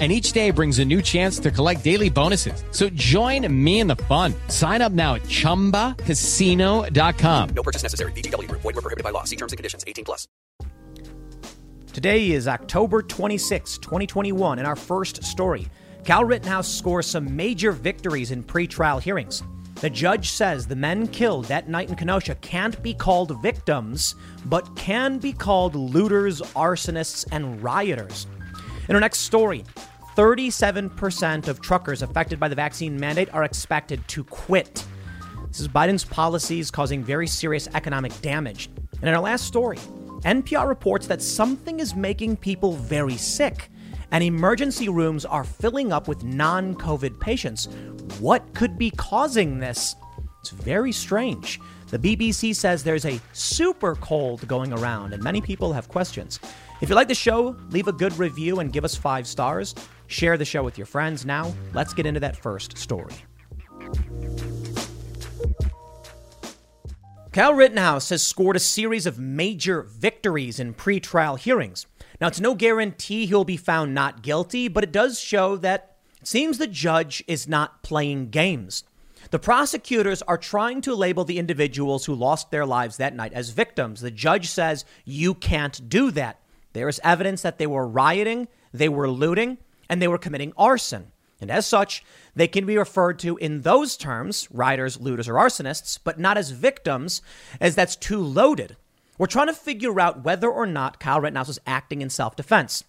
And each day brings a new chance to collect daily bonuses. So join me in the fun. Sign up now at chumbacasino.com. No purchase necessary. VGW Group. Void were prohibited by law. See terms and conditions. 18 plus. Today is October 26, 2021, and our first story. Kyle Rittenhouse scores some major victories in pretrial hearings. The judge says the men killed that night in Kenosha can't be called victims, but can be called looters, arsonists, and rioters. In our next story, 37% of truckers affected by the vaccine mandate are expected to quit. This is Biden's policies causing very serious economic damage. And in our last story, NPR reports that something is making people very sick, and emergency rooms are filling up with non COVID patients. What could be causing this? It's very strange. The BBC says there's a super cold going around, and many people have questions. If you like the show, leave a good review and give us five stars. Share the show with your friends. Now, let's get into that first story. Kyle Rittenhouse has scored a series of major victories in pretrial hearings. Now, it's no guarantee he'll be found not guilty, but it does show that it seems the judge is not playing games. The prosecutors are trying to label the individuals who lost their lives that night as victims. The judge says you can't do that. There is evidence that they were rioting, they were looting, and they were committing arson. And as such, they can be referred to in those terms, rioters, looters, or arsonists, but not as victims, as that's too loaded. We're trying to figure out whether or not Kyle Rittenhouse was acting in self defense.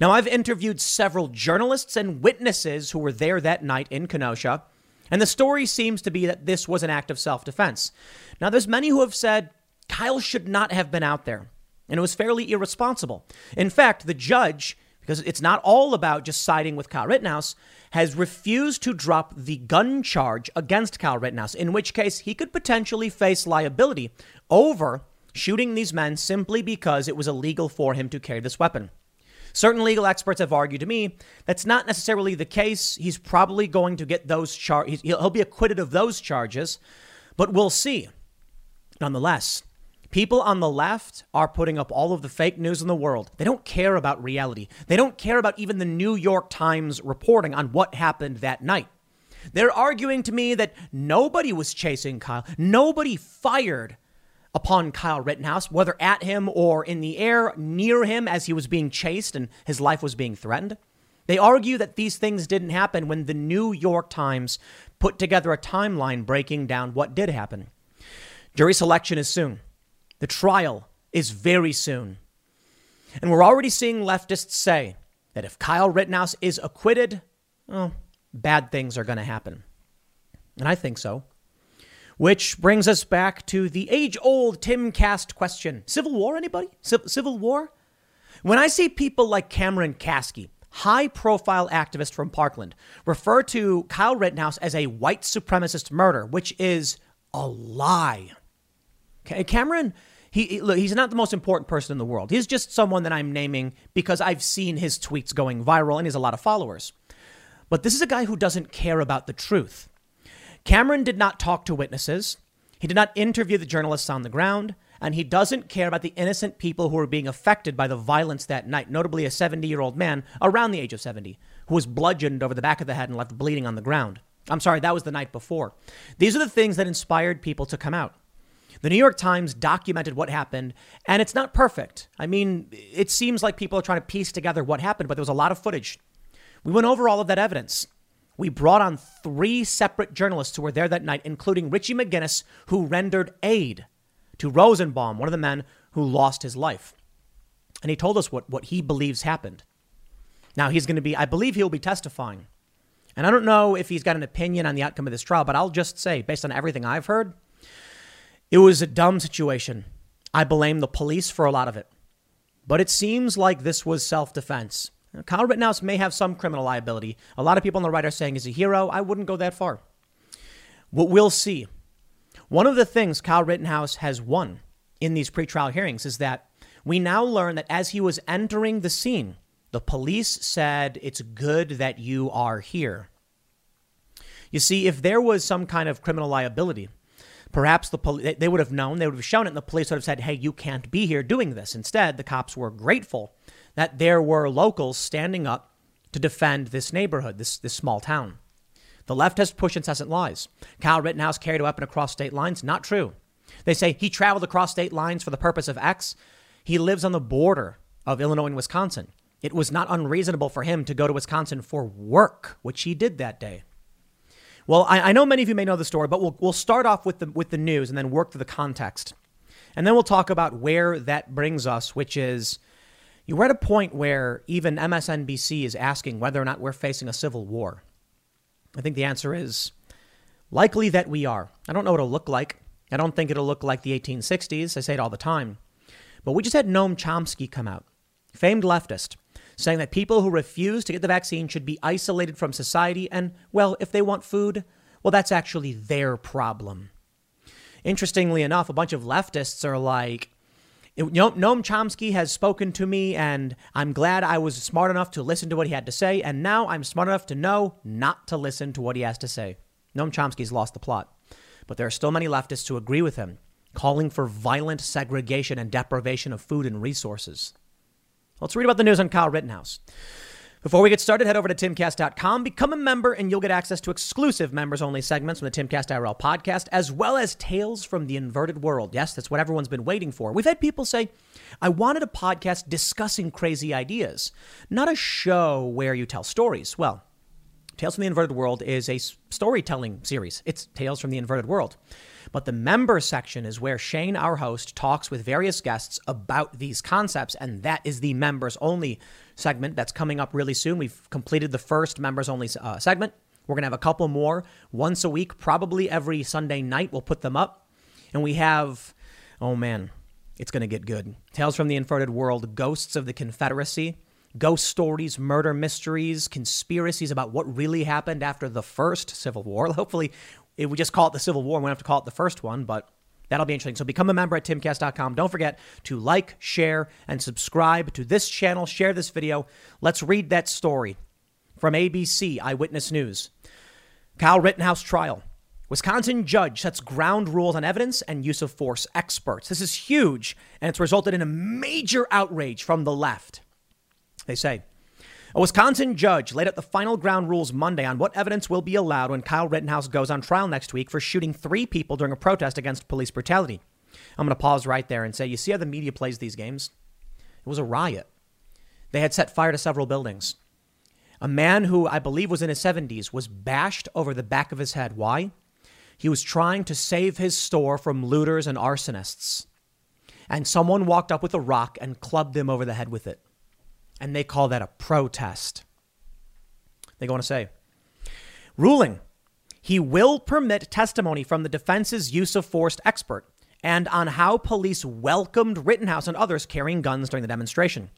Now, I've interviewed several journalists and witnesses who were there that night in Kenosha, and the story seems to be that this was an act of self defense. Now, there's many who have said Kyle should not have been out there, and it was fairly irresponsible. In fact, the judge, because it's not all about just siding with Kyle Rittenhouse, has refused to drop the gun charge against Kyle Rittenhouse, in which case he could potentially face liability over shooting these men simply because it was illegal for him to carry this weapon. Certain legal experts have argued to me that's not necessarily the case. He's probably going to get those charges. He'll be acquitted of those charges, but we'll see. Nonetheless, people on the left are putting up all of the fake news in the world. They don't care about reality. They don't care about even the New York Times reporting on what happened that night. They're arguing to me that nobody was chasing Kyle. Nobody fired upon Kyle Rittenhouse, whether at him or in the air near him as he was being chased and his life was being threatened. They argue that these things didn't happen when the New York Times put together a timeline breaking down what did happen. Jury selection is soon. The trial is very soon. And we're already seeing leftists say that if Kyle Rittenhouse is acquitted, well, bad things are going to happen. And I think so. Which brings us back to the age old Timcast question Civil War, anybody? Civil War? When I see people like Cameron Kasky, high profile activist from Parkland, refer to Kyle Rittenhouse as a white supremacist murder, which is a lie. Okay, Cameron, he look, he's not the most important person in the world. He's just someone that I'm naming because I've seen his tweets going viral and he has a lot of followers. But this is a guy who doesn't care about the truth. Cameron did not talk to witnesses. He did not interview the journalists on the ground, and he doesn't care about the innocent people who were being affected by the violence that night, notably a 70 year old man around the age of 70 who was bludgeoned over the back of the head and left bleeding on the ground. I'm sorry, that was the night before. These are the things that inspired people to come out. The New York Times documented what happened, and it's not perfect. I mean, it seems like people are trying to piece together what happened, but there was a lot of footage. We went over all of that evidence. We brought on three separate journalists who were there that night, including Richie McGinniss, who rendered aid to Rosenbaum, one of the men who lost his life. And he told us what, what he believes happened. Now, he's going to be, I believe he'll be testifying. And I don't know if he's got an opinion on the outcome of this trial, but I'll just say, based on everything I've heard, it was a dumb situation. I blame the police for a lot of it. But it seems like this was self defense. Kyle Rittenhouse may have some criminal liability. A lot of people on the right are saying he's a hero. I wouldn't go that far. What we'll see. One of the things Kyle Rittenhouse has won in these pretrial hearings is that We now learn that as he was entering the scene, the police said, It's good that you are here. You see, if there was some kind of criminal liability, perhaps the poli- they would have known, they would have shown it, and the police would have said, Hey, you can't be here doing this. Instead, the cops were grateful that there were locals standing up to defend this neighborhood, this, this small town. The left has pushed incessant lies. Kyle Rittenhouse carried a weapon across state lines. Not true. They say he traveled across state lines for the purpose of X. He lives on the border of Illinois and Wisconsin. It was not unreasonable for him to go to Wisconsin for work, which he did that day. Well, I, I know many of you may know the story, but we'll, we'll start off with the, with the news and then work through the context. And then we'll talk about where that brings us, which is you're at a point where even MSNBC is asking whether or not we're facing a civil war. I think the answer is likely that we are. I don't know what it'll look like. I don't think it'll look like the 1860s. I say it all the time. But we just had Noam Chomsky come out, famed leftist, saying that people who refuse to get the vaccine should be isolated from society. And, well, if they want food, well, that's actually their problem. Interestingly enough, a bunch of leftists are like, Noam Chomsky has spoken to me, and I'm glad I was smart enough to listen to what he had to say, and now I'm smart enough to know not to listen to what he has to say. Noam Chomsky's lost the plot. But there are still many leftists who agree with him, calling for violent segregation and deprivation of food and resources. Let's read about the news on Kyle Rittenhouse. Before we get started, head over to timcast.com, become a member, and you'll get access to exclusive members only segments from the Timcast IRL podcast, as well as Tales from the Inverted World. Yes, that's what everyone's been waiting for. We've had people say, I wanted a podcast discussing crazy ideas, not a show where you tell stories. Well, Tales from the Inverted World is a storytelling series. It's Tales from the Inverted World. But the member section is where Shane, our host, talks with various guests about these concepts, and that is the members only segment that's coming up really soon. We've completed the first members only uh, segment. We're going to have a couple more once a week, probably every Sunday night. We'll put them up. And we have, oh man, it's going to get good. Tales from the Inverted World, Ghosts of the Confederacy, ghost stories, murder mysteries, conspiracies about what really happened after the first Civil War. Hopefully, if we just call it the Civil War, we don't have to call it the first one, but That'll be interesting. So become a member at timcast.com. Don't forget to like, share, and subscribe to this channel. Share this video. Let's read that story from ABC Eyewitness News. Kyle Rittenhouse trial. Wisconsin judge sets ground rules on evidence and use of force experts. This is huge, and it's resulted in a major outrage from the left. They say a Wisconsin judge laid out the final ground rules Monday on what evidence will be allowed when Kyle Rittenhouse goes on trial next week for shooting three people during a protest against police brutality. I'm going to pause right there and say, you see how the media plays these games? It was a riot. They had set fire to several buildings. A man who I believe was in his 70s was bashed over the back of his head. Why? He was trying to save his store from looters and arsonists. And someone walked up with a rock and clubbed him over the head with it and they call that a protest. They go on to say, ruling, he will permit testimony from the defense's use of force expert and on how police welcomed Rittenhouse and others carrying guns during the demonstration.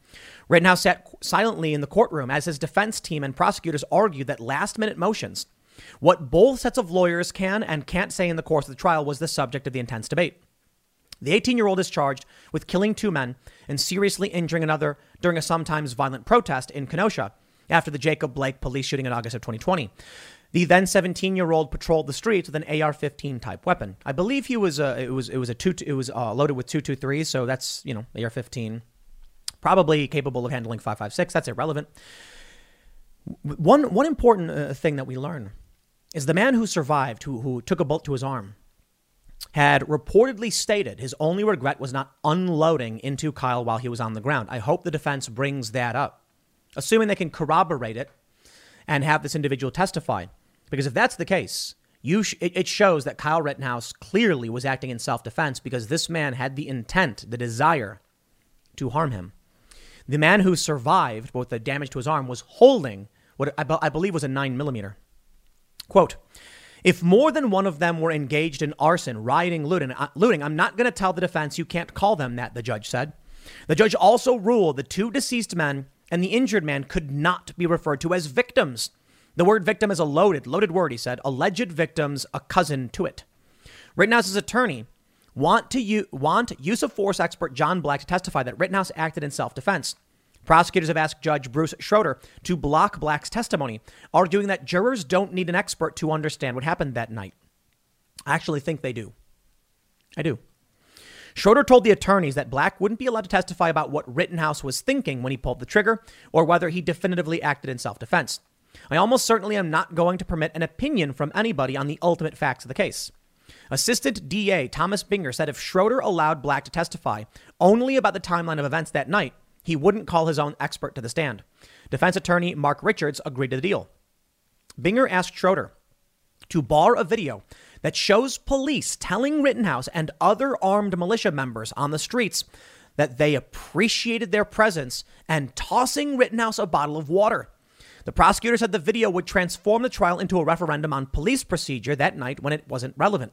Rittenhouse sat silently in the courtroom as his defense team and prosecutors argued that last minute motions, what both sets of lawyers can and can't say in the course of the trial, was the subject of the intense debate. The 18 year old is charged with killing two men and seriously injuring another during a sometimes violent protest in Kenosha after the Jacob Blake police shooting in August of 2020. The then 17 year old patrolled the streets with an AR 15 type weapon. I believe he was, uh, it was, it was a two, it was uh, loaded with 223, so that's, you know, AR 15. Probably capable of handling 556. That's irrelevant. One, one important uh, thing that we learn is the man who survived, who, who took a bullet to his arm, had reportedly stated his only regret was not unloading into Kyle while he was on the ground. I hope the defense brings that up, assuming they can corroborate it and have this individual testify. Because if that's the case, you sh- it, shows that Kyle Rittenhouse clearly was acting in self defense because this man had the intent, the desire to harm him. The man who survived both the damage to his arm was holding what I, be- I believe was a 9 millimeter. Quote, if more than one of them were engaged in arson, rioting, looting, uh, looting I'm not going to tell the defense you can't call them that, the judge said. The judge also ruled the two deceased men and the injured man could not be referred to as victims. The word victim is a loaded, loaded word, he said. Alleged victims, a cousin to it. Rittenhouse's attorney want to u- want use of force expert John Black to testify that Rittenhouse acted in self-defense. Prosecutors have asked Judge Bruce Schroeder to block Black's testimony, arguing that jurors don't need an expert to understand what happened that night. I actually think they do. I do. Schroeder told the attorneys that Black wouldn't be allowed to testify about what Rittenhouse was thinking when he pulled the trigger or whether he definitively acted in self defense. I almost certainly am not going to permit an opinion from anybody on the ultimate facts of the case. Assistant DA Thomas Binger said if Schroeder allowed Black to testify only about the timeline of events that night, he wouldn't call his own expert to the stand. Defense attorney Mark Richards agreed to the deal. Binger asked Schroeder to bar a video that shows police telling Rittenhouse and other armed militia members on the streets that they appreciated their presence and tossing Rittenhouse a bottle of water. The prosecutor said the video would transform the trial into a referendum on police procedure that night when it wasn't relevant.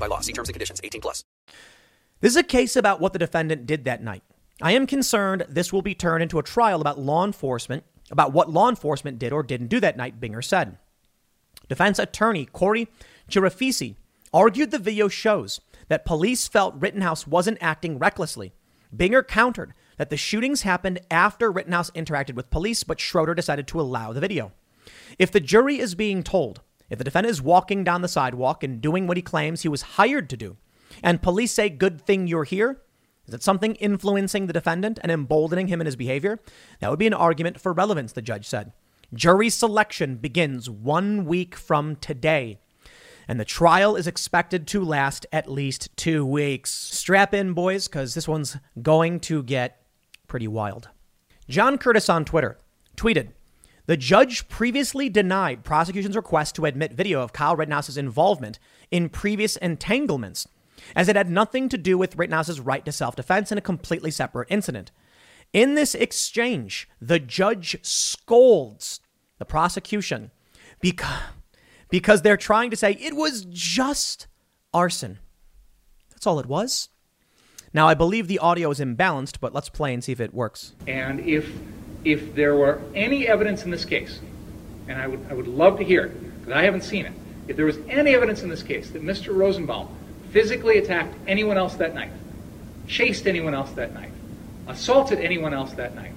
by law. See terms and conditions. 18 plus. This is a case about what the defendant did that night. I am concerned this will be turned into a trial about law enforcement, about what law enforcement did or didn't do that night, Binger said. Defense attorney Corey Chirafisi argued the video shows that police felt Rittenhouse wasn't acting recklessly. Binger countered that the shootings happened after Rittenhouse interacted with police, but Schroeder decided to allow the video. If the jury is being told, if the defendant is walking down the sidewalk and doing what he claims he was hired to do, and police say, good thing you're here, is it something influencing the defendant and emboldening him in his behavior? That would be an argument for relevance, the judge said. Jury selection begins one week from today, and the trial is expected to last at least two weeks. Strap in, boys, because this one's going to get pretty wild. John Curtis on Twitter tweeted, the judge previously denied prosecution's request to admit video of Kyle Rittenhouse's involvement in previous entanglements, as it had nothing to do with Rittenhouse's right to self defense in a completely separate incident. In this exchange, the judge scolds the prosecution because, because they're trying to say it was just arson. That's all it was. Now, I believe the audio is imbalanced, but let's play and see if it works. And if, if there were any evidence in this case, and I would, I would love to hear it, because I haven't seen it, if there was any evidence in this case that Mr. Rosenbaum physically attacked anyone else that night, chased anyone else that night, assaulted anyone else that night,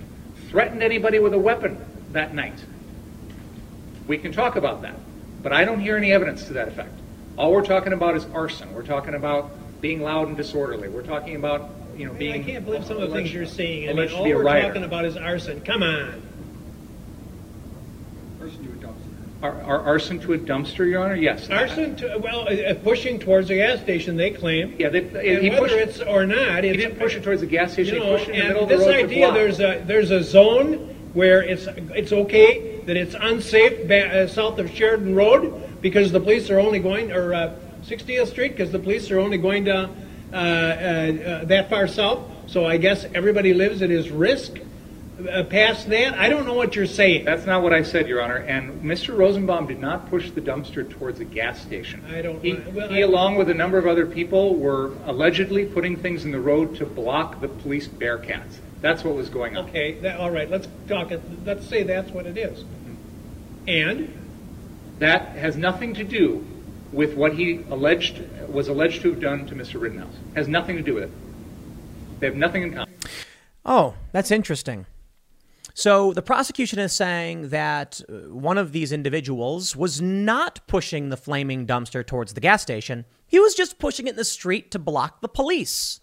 threatened anybody with a weapon that night, we can talk about that. But I don't hear any evidence to that effect. All we're talking about is arson. We're talking about being loud and disorderly. We're talking about, you know, I, being. I can't believe some of the things you're seeing. I mean, all we're rioter. talking about is arson. Come on. Ar- ar- arson to a dumpster, Your Honor? Yes. Arson, to, well, uh, uh, pushing towards a gas station, they claim. Yeah, they, And he whether pushed, it's or not, he it's, didn't push it towards the gas station. you He pushed it in the middle and of the this road to idea block. there's a there's a zone where it's it's okay that it's unsafe ba- uh, south of Sheridan Road because the police are only going or uh, 60th Street because the police are only going to uh, uh, uh, Uh, uh, uh, that far south. So I guess everybody lives at his risk. Uh, past that, I don't know what you're saying. That's not what I said, Your Honor. And Mr. Rosenbaum did not push the dumpster towards a gas station. I don't- He, well, he I- along with a number of other people, were allegedly putting things in the road to block the police Bearcats. That's what was going on. Okay, that, all right, let's talk, it. let's say that's what it is. Mm-hmm. And, That has nothing to do with what he alleged was alleged to have done to Mr. Rittenhouse. Has nothing to do with it. They have nothing in common. Oh, that's interesting. So the prosecution is saying that uh, one of these individuals was not pushing the flaming dumpster towards the gas station. He was just pushing it in the street to block the police.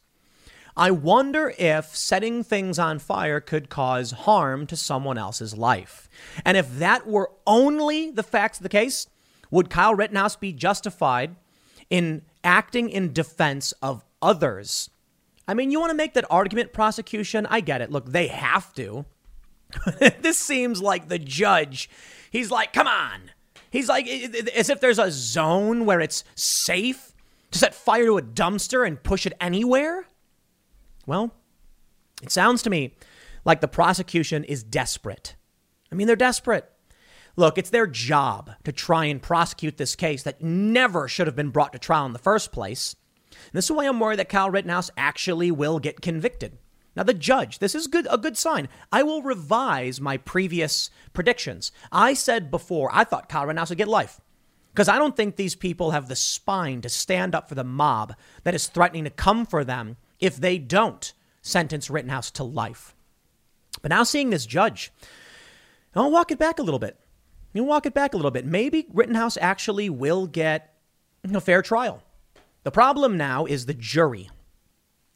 I wonder if setting things on fire could cause harm to someone else's life. And if that were only the facts of the case, would Kyle Rittenhouse be justified in acting in defense of others? I mean, you want to make that argument, prosecution? I get it. Look, they have to. this seems like the judge. He's like, come on. He's like, as if there's a zone where it's safe To set fire to a dumpster and push it anywhere? Well, it sounds to me like the prosecution is desperate. I mean, they're desperate. Look, it's their job to try and prosecute this case that never should have been brought to trial in the first place. And this is why I'm worried that Kyle Rittenhouse actually will get convicted. Now, the judge, this is good, a good sign. I will revise my previous predictions. I said before, I thought Kyle Rittenhouse would get life because I don't think these people have the spine to stand up for the mob that is threatening to come for them if they don't sentence Rittenhouse to life. But now seeing this judge, I'll walk it back a little bit. You walk it back a little bit. Maybe Rittenhouse actually will get a fair trial. The problem now is the jury.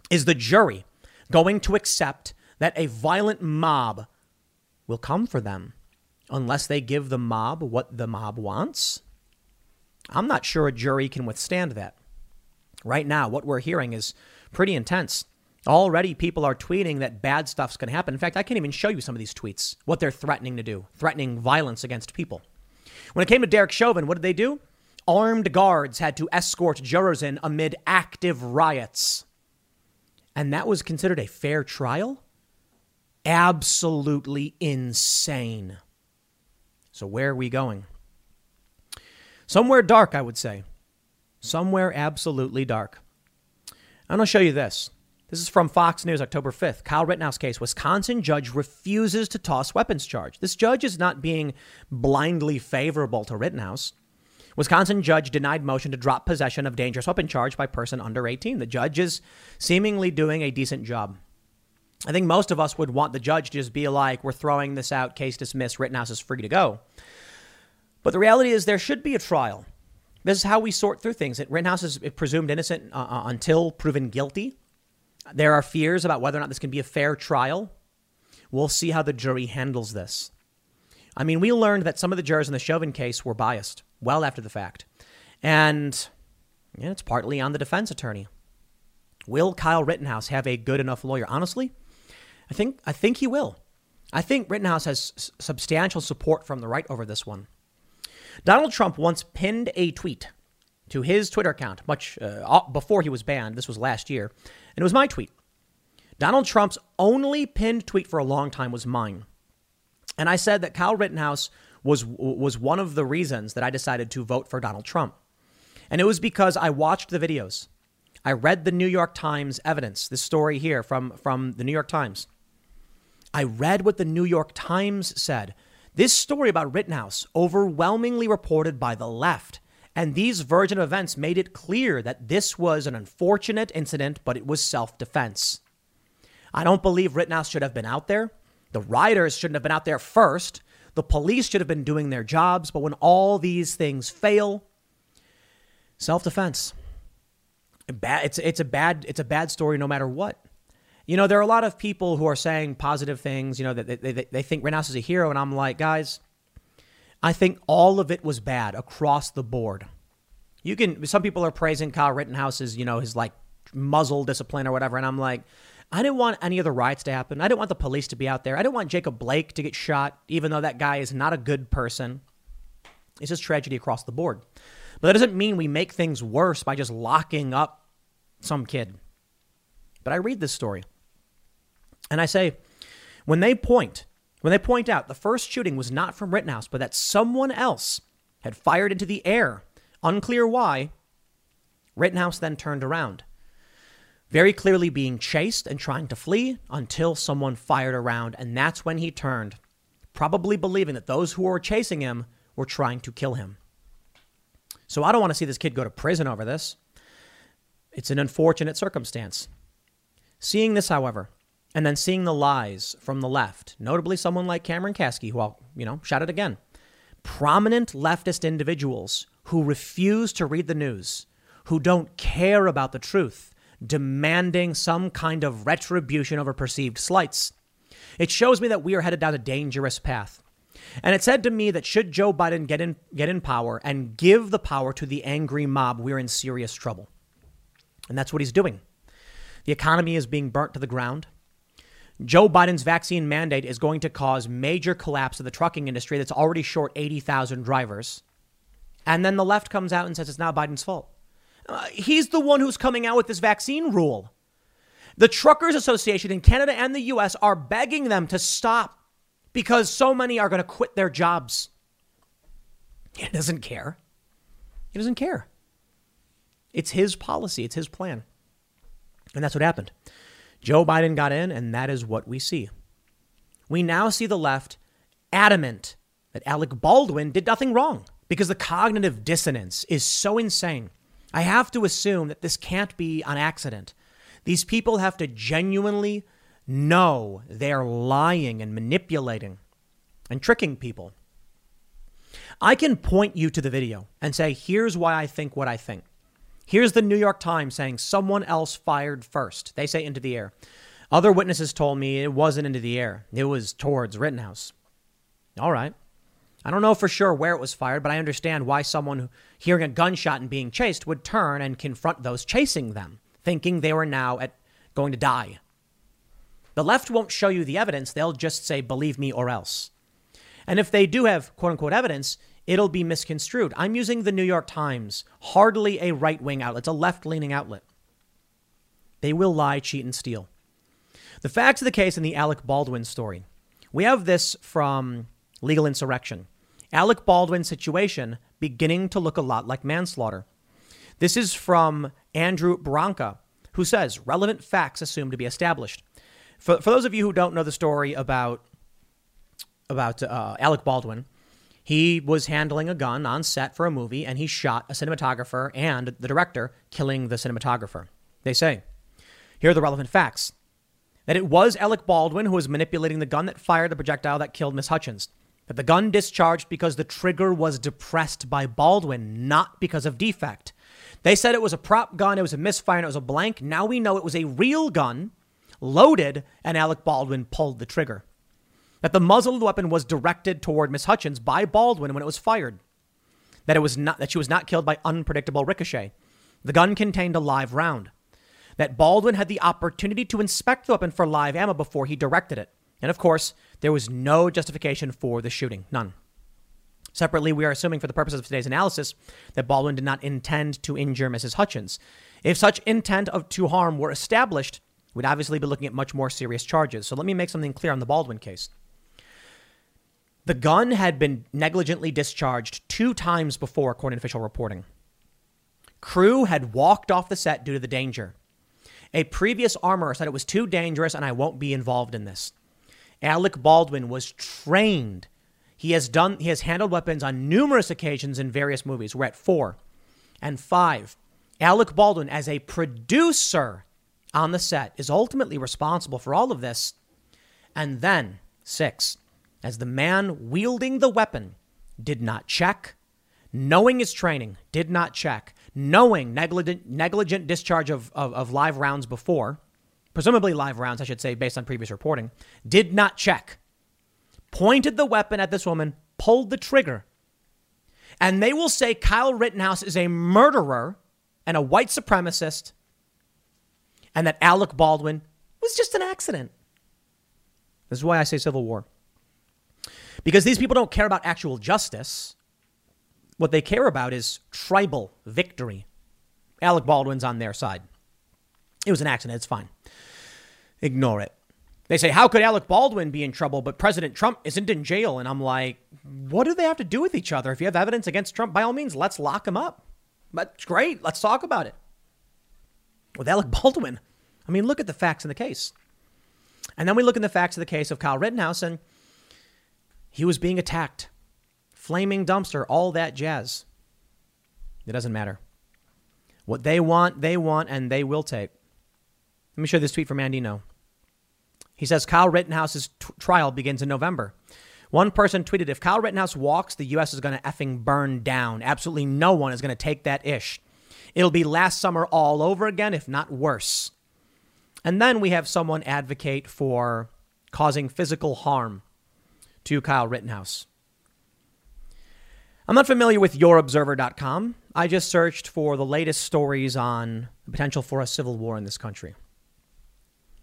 Is the jury going to accept that a violent mob will come for them unless they give the mob what the mob wants? I'm not sure a jury can withstand that. Right now, what we're hearing is pretty intense. Already, people are tweeting that bad stuff's going to happen. In fact, I can't even show you some of these tweets, what they're threatening to do, threatening violence against people. When it came to Derek Chauvin, what did they do? Armed guards had to escort jurors in amid active riots. And that was considered a fair trial? Absolutely insane. So, where are we going? Somewhere dark, I would say. Somewhere absolutely dark. I'm going to show you this. This is from Fox News, October 5th. Kyle Rittenhouse case. Wisconsin judge refuses to toss weapons charge. This judge is not being blindly favorable to Rittenhouse. Wisconsin judge denied motion to drop possession of dangerous weapon charge by person under 18. The judge is seemingly doing a decent job. I think most of us would want the judge to just be like, we're throwing this out, case dismissed, Rittenhouse is free to go. But the reality is there should be a trial. This is how we sort through things. Rittenhouse is presumed innocent uh, uh, until proven guilty. There are fears about whether or not this can be a fair trial. We'll see how the jury handles this. I mean, we learned that some of the jurors in the Chauvin case were biased well after the fact. And yeah, it's partly on the defense attorney. Will Kyle Rittenhouse have a good enough lawyer? Honestly, I think I think he will. I think Rittenhouse has s- substantial support from the right over this one. Donald Trump once pinned a tweet to his Twitter account much uh, before he was banned. This was last year, and it was my tweet. Donald Trump's only pinned tweet for a long time was mine. And I said that Kyle Rittenhouse was was one of the reasons that I decided to vote for Donald Trump. And it was because I watched the videos. I read the New York Times evidence, this story here from, from the New York Times. I read what the New York Times said. This story about Rittenhouse, overwhelmingly reported by the left. And these Virgin events made it clear that this was an unfortunate incident, but it was self defense. I don't believe Rittenhouse should have been out there. The rioters shouldn't have been out there first. The police should have been doing their jobs. But when all these things fail, self defense. It's, it's, a bad, it's a bad story no matter what. You know, there are a lot of people who are saying positive things, you know, that they, they, they think Rittenhouse is a hero. And I'm like, guys, I think all of it was bad across the board. You can, some people are praising Kyle Rittenhouse's, you know, his like muzzle discipline or whatever. And I'm like, I didn't want any of the riots to happen. I didn't want the police to be out there. I didn't want Jacob Blake to get shot, even though that guy is not a good person. It's just tragedy across the board. But that doesn't mean we make things worse by just locking up some kid. But I read this story and I say, when they point, when they point out the first shooting was not from Rittenhouse, but that someone else had fired into the air, unclear why, Rittenhouse then turned around very clearly being chased and trying to flee until someone fired around. And that's when he turned, probably believing that those who were chasing him were trying to kill him. So I don't want to see this kid go to prison over this. It's an unfortunate circumstance. Seeing this, however, and then seeing the lies from the left, notably someone like Cameron Kasky, who I'll, you know, shout it again, prominent leftist individuals who refuse to read the news, who don't care about the truth, demanding some kind of retribution over perceived slights. It shows me that we are headed down a dangerous path. And it said to me that should Joe Biden get in, get in power and give the power to the angry mob, we're in serious trouble. And that's what he's doing. The economy is being burnt to the ground. Joe Biden's vaccine mandate is going to cause major collapse of the trucking industry that's already short 80,000 drivers. And then the left comes out and says it's now Biden's fault. Uh, he's the one who's coming out with this vaccine rule. The Truckers Association in Canada and the US are begging them to stop because so many are going to quit their jobs. He doesn't care. He doesn't care. It's his policy, it's his plan. And that's what happened. Joe Biden got in, and that is what we see. We now see the left adamant that Alec Baldwin did nothing wrong because the cognitive dissonance is so insane. I have to assume that this can't be an accident. These people have to genuinely know they're lying and manipulating and tricking people. I can point you to the video and say, here's why I think what I think. Here's the New York Times saying someone else fired first. They say into the air. Other witnesses told me it wasn't into the air, it was towards Rittenhouse. All right. I don't know for sure where it was fired, but I understand why someone hearing a gunshot and being chased would turn and confront those chasing them, thinking they were now at, going to die. The left won't show you the evidence, they'll just say, believe me or else. And if they do have quote unquote evidence, it'll be misconstrued. I'm using the New York Times, hardly a right wing outlet, it's a left leaning outlet. They will lie, cheat, and steal. The facts of the case in the Alec Baldwin story. We have this from Legal Insurrection. Alec Baldwin's situation beginning to look a lot like manslaughter. This is from Andrew Branca, who says relevant facts assumed to be established. For, for those of you who don't know the story about about uh, Alec Baldwin, he was handling a gun on set for a movie and he shot a cinematographer and the director, killing the cinematographer. They say, here are the relevant facts that it was Alec Baldwin who was manipulating the gun that fired the projectile that killed Miss Hutchins. That the gun discharged because the trigger was depressed by Baldwin, not because of defect. They said it was a prop gun, it was a misfire, and it was a blank. Now we know it was a real gun, loaded, and Alec Baldwin pulled the trigger that the muzzle of the weapon was directed toward Miss Hutchins by Baldwin when it was fired. That it was not that she was not killed by unpredictable ricochet. The gun contained a live round. That Baldwin had the opportunity to inspect the weapon for live ammo before he directed it. And of course, there was no justification for the shooting. None. Separately, we are assuming for the purposes of today's analysis that Baldwin did not intend to injure Mrs. Hutchins. If such intent of to harm were established, we'd obviously be looking at much more serious charges. So let me make something clear on the Baldwin case. The gun had been negligently discharged two times before, according to official reporting. Crew had walked off the set due to the danger. A previous armorer said it was too dangerous and I won't be involved in this. Alec Baldwin was trained. He has done he has handled weapons on numerous occasions in various movies. We're at 4. And 5. Alec Baldwin as a producer on the set is ultimately responsible for all of this. And then 6 as the man wielding the weapon did not check, knowing his training, did not check, knowing negligent, negligent discharge of, of, of live rounds before, presumably live rounds, I should say, based on previous reporting, did not check, pointed the weapon at this woman, pulled the trigger. And they will say Kyle Rittenhouse is a murderer and a white supremacist, and that Alec Baldwin was just an accident. This is why I say civil war. Because these people don't care about actual justice. What they care about is tribal victory. Alec Baldwin's on their side. It was an accident. It's fine. Ignore it. They say, How could Alec Baldwin be in trouble, but President Trump isn't in jail? And I'm like, What do they have to do with each other? If you have evidence against Trump, by all means, let's lock him up. But great. Let's talk about it. With Alec Baldwin, I mean, look at the facts in the case. And then we look at the facts of the case of Kyle Rittenhouse, and he was being attacked. Flaming dumpster, all that jazz. It doesn't matter. What they want, they want, and they will take. Let me show this tweet from Andino. He says Kyle Rittenhouse's t- trial begins in November. One person tweeted, if Kyle Rittenhouse walks, the U.S. is going to effing burn down. Absolutely no one is going to take that ish. It'll be last summer all over again, if not worse. And then we have someone advocate for causing physical harm to Kyle Rittenhouse. I'm not familiar with YourObserver.com. I just searched for the latest stories on the potential for a civil war in this country.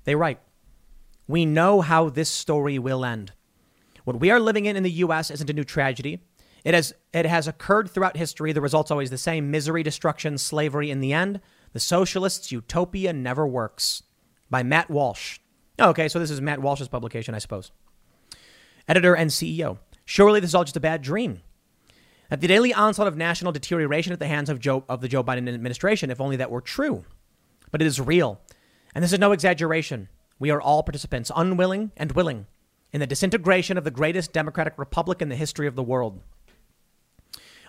They write, We know how this story will end. What we are living in in the U.S. isn't a new tragedy. It has, it has occurred throughout history. The result's always the same misery, destruction, slavery. In the end, the socialists' utopia never works. By Matt Walsh. Oh, okay, so this is Matt Walsh's publication, I suppose. Editor and CEO. Surely this is all just a bad dream. At the daily onslaught of national deterioration at the hands of, Joe, of the Joe Biden administration, if only that were true. But it is real. And this is no exaggeration. We are all participants, unwilling and willing, in the disintegration of the greatest democratic republic in the history of the world.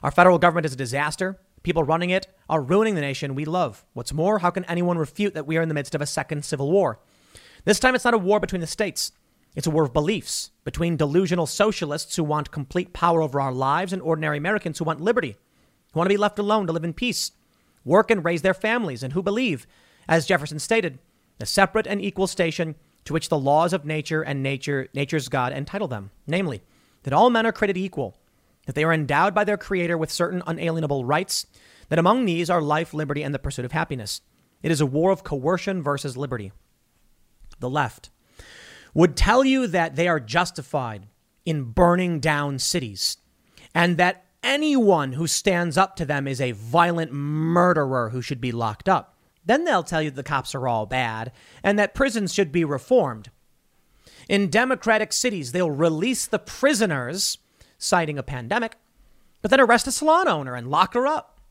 Our federal government is a disaster. People running it are ruining the nation we love. What's more, how can anyone refute that we are in the midst of a second civil war? This time it's not a war between the states. It's a war of beliefs between delusional socialists who want complete power over our lives and ordinary Americans who want liberty, who want to be left alone to live in peace, work and raise their families, and who believe, as Jefferson stated, a separate and equal station to which the laws of nature and nature, nature's God entitle them, namely, that all men are created equal that they are endowed by their Creator with certain unalienable rights, that among these are life, liberty, and the pursuit of happiness. It is a war of coercion versus liberty. The left would tell you that they are justified in burning down cities and that anyone who stands up to them is a violent murderer who should be locked up. Then they'll tell you the cops are all bad and that prisons should be reformed. In democratic cities, they'll release the prisoners citing a pandemic, but then arrest a salon owner and lock her up.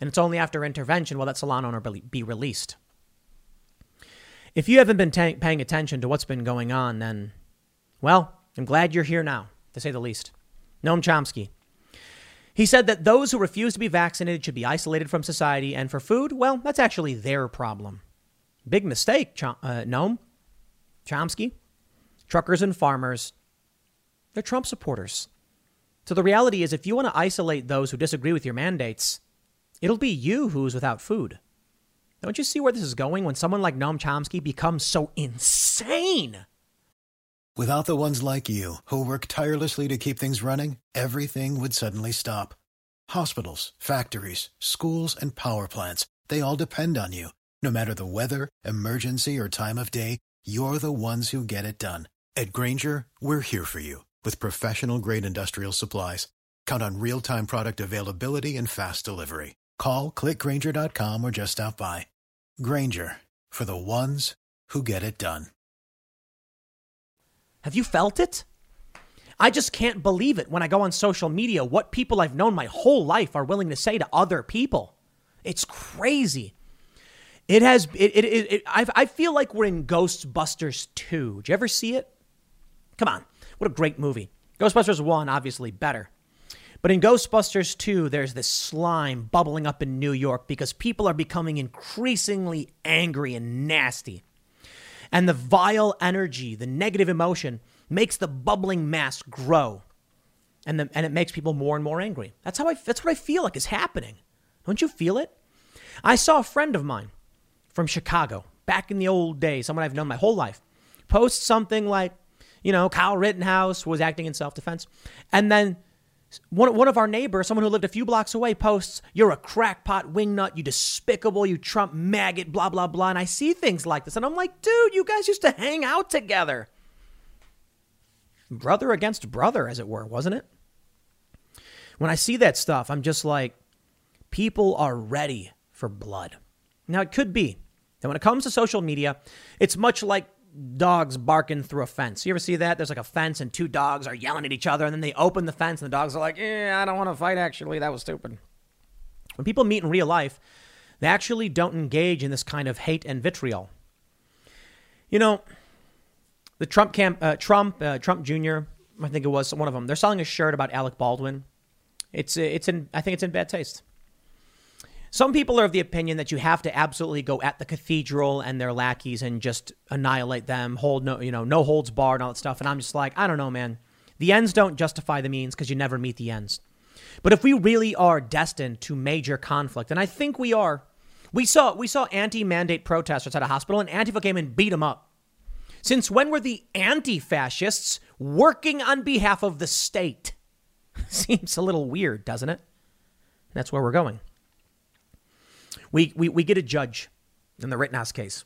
And it's only after intervention will that salon owner be released. If you haven't been paying attention to what's been going on, then, well, I'm glad you're here now, to say the least. Noam Chomsky. He said that those who refuse to be vaccinated should be isolated from society, and for food, well, that's actually their problem. Big mistake, Chom- uh, Noam. Chomsky. Truckers and farmers, they're Trump supporters. So the reality is, if you want to isolate those who disagree with your mandates, it'll be you who's without food. Don't you see where this is going when someone like Noam Chomsky becomes so insane? Without the ones like you, who work tirelessly to keep things running, everything would suddenly stop. Hospitals, factories, schools, and power plants, they all depend on you. No matter the weather, emergency, or time of day, you're the ones who get it done. At Grainger, we're here for you with professional grade industrial supplies. Count on real time product availability and fast delivery. Call clickgrainger.com or just stop by. Grainger for the ones who get it done. Have you felt it? I just can't believe it when I go on social media what people I've known my whole life are willing to say to other people. It's crazy. It has, it, it, it, it I, I feel like we're in Ghostbusters 2. Did you ever see it? Come on. What a great movie. Ghostbusters 1, obviously better. But in Ghostbusters 2, there's this slime bubbling up in New York because people are becoming increasingly angry and nasty. And the vile energy, the negative emotion, makes the bubbling mass grow. And, the, and it makes people more and more angry. That's how I that's what I feel like is happening. Don't you feel it? I saw a friend of mine from Chicago back in the old days, someone I've known my whole life, post something like, you know, Kyle Rittenhouse was acting in self defense. And then one, one of our neighbors, someone who lived a few blocks away, posts, You're a crackpot wingnut, you despicable, you Trump maggot, blah, blah, blah. And I see things like this. And I'm like, Dude, you guys used to hang out together. Brother against brother, as it were, wasn't it? When I see that stuff, I'm just like, People are ready for blood. Now, it could be that when it comes to social media, it's much like dogs barking through a fence. You ever see that? There's like a fence and two dogs are yelling at each other, and then they open the fence, and the dogs are like, "Yeah, I don't want to fight. Actually, that was stupid." When people meet in real life, they actually don't engage in this kind of hate and vitriol. You know, the Trump camp, uh, Trump, uh, Trump Jr. I think it was one of them. They're selling a shirt about Alec Baldwin. It's it's in I think it's in bad taste. Some people are of the opinion that you have to absolutely go at the cathedral and their lackeys and just annihilate them, hold no, you know, no holds barred and all that stuff. And I'm just like, I don't know, man. The ends don't justify the means because you never meet the ends. But if we really are destined to major conflict, and I think we are, we saw we saw anti-mandate protesters at a hospital, and Antifa came and beat them up. Since when were the anti-fascists working on behalf of the state? Seems a little weird, doesn't it? That's where we're going. We, we, we get a judge in the Rittenhouse case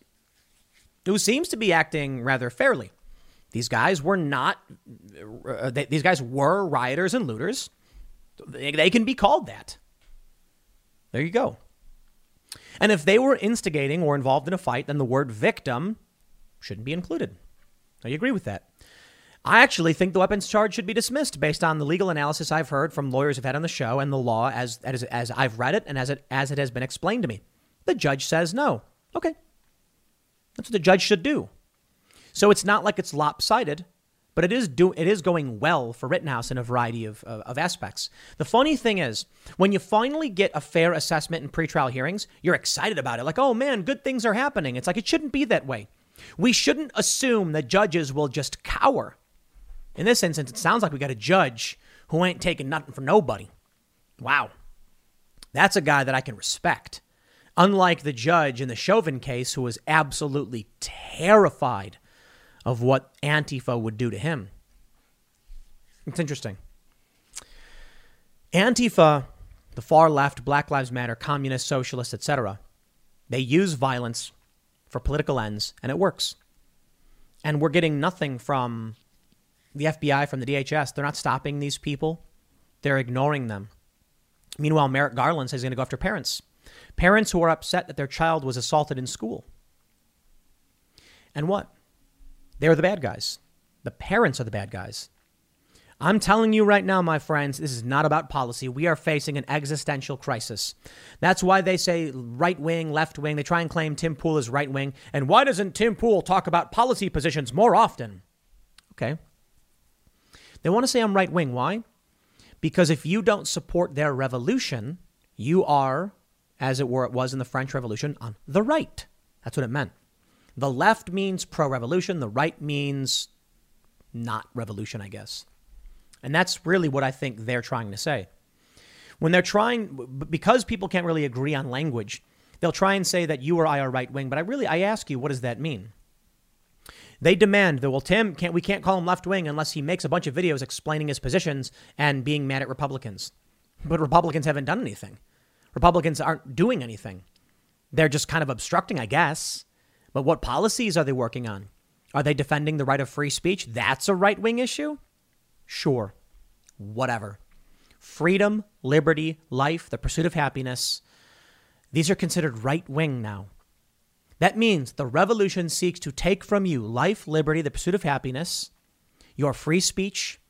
who seems to be acting rather fairly. These guys were not, uh, they, these guys were rioters and looters. They, they can be called that. There you go. And if they were instigating or involved in a fight, then the word victim shouldn't be included. I agree with that. I actually think the weapons charge should be dismissed based on the legal analysis I've heard from lawyers who've had on the show and the law as, as, as I've read it and as it, as it has been explained to me. The judge says no. Okay. That's what the judge should do. So it's not like it's lopsided, but it is do it is going well for Rittenhouse in a variety of, of, of aspects. The funny thing is, when you finally get a fair assessment in pretrial hearings, you're excited about it. Like, oh man, good things are happening. It's like it shouldn't be that way. We shouldn't assume that judges will just cower. In this instance, it sounds like we got a judge who ain't taking nothing from nobody. Wow. That's a guy that I can respect. Unlike the judge in the Chauvin case, who was absolutely terrified of what Antifa would do to him. It's interesting. Antifa, the far left, Black Lives Matter, communists, socialists, etc., they use violence for political ends, and it works. And we're getting nothing from the FBI, from the DHS. They're not stopping these people, they're ignoring them. Meanwhile, Merrick Garland says he's going to go after parents. Parents who are upset that their child was assaulted in school. And what? They're the bad guys. The parents are the bad guys. I'm telling you right now, my friends, this is not about policy. We are facing an existential crisis. That's why they say right wing, left wing. They try and claim Tim Pool is right wing. And why doesn't Tim Pool talk about policy positions more often? Okay. They want to say I'm right wing. Why? Because if you don't support their revolution, you are, as it were, it was in the French Revolution, on the right. That's what it meant. The left means pro revolution, the right means not revolution, I guess. And that's really what I think they're trying to say. When they're trying, because people can't really agree on language, they'll try and say that you or I are right wing. But I really, I ask you, what does that mean? They demand that, well, Tim, can't, we can't call him left wing unless he makes a bunch of videos explaining his positions and being mad at Republicans. But Republicans haven't done anything. Republicans aren't doing anything. They're just kind of obstructing, I guess. But what policies are they working on? Are they defending the right of free speech? That's a right wing issue? Sure. Whatever. Freedom, liberty, life, the pursuit of happiness. These are considered right wing now. That means the revolution seeks to take from you life, liberty, the pursuit of happiness, your free speech,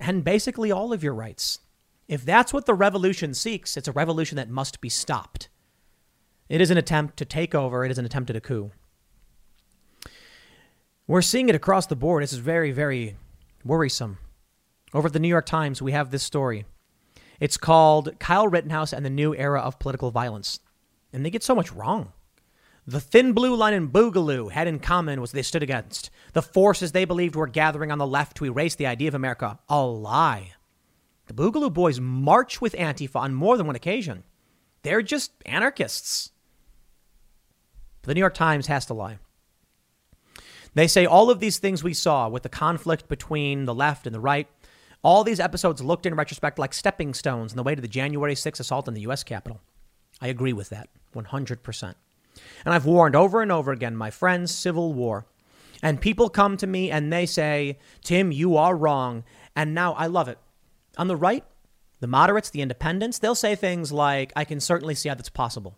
and basically all of your rights. If that's what the revolution seeks, it's a revolution that must be stopped. It is an attempt to take over, it is an attempt at a coup. We're seeing it across the board. This is very, very worrisome. Over at the New York Times, we have this story. It's called Kyle Rittenhouse and the New Era of Political Violence. And they get so much wrong. The thin blue line and Boogaloo had in common was they stood against the forces they believed were gathering on the left to erase the idea of America. A lie. The Boogaloo Boys march with Antifa on more than one occasion. They're just anarchists. But the New York Times has to lie. They say all of these things we saw with the conflict between the left and the right, all these episodes looked in retrospect like stepping stones on the way to the January 6th assault on the U.S. Capitol. I agree with that 100%. And I've warned over and over again, my friends, civil war. And people come to me and they say, Tim, you are wrong. And now I love it. On the right, the moderates, the independents, they'll say things like, I can certainly see how that's possible.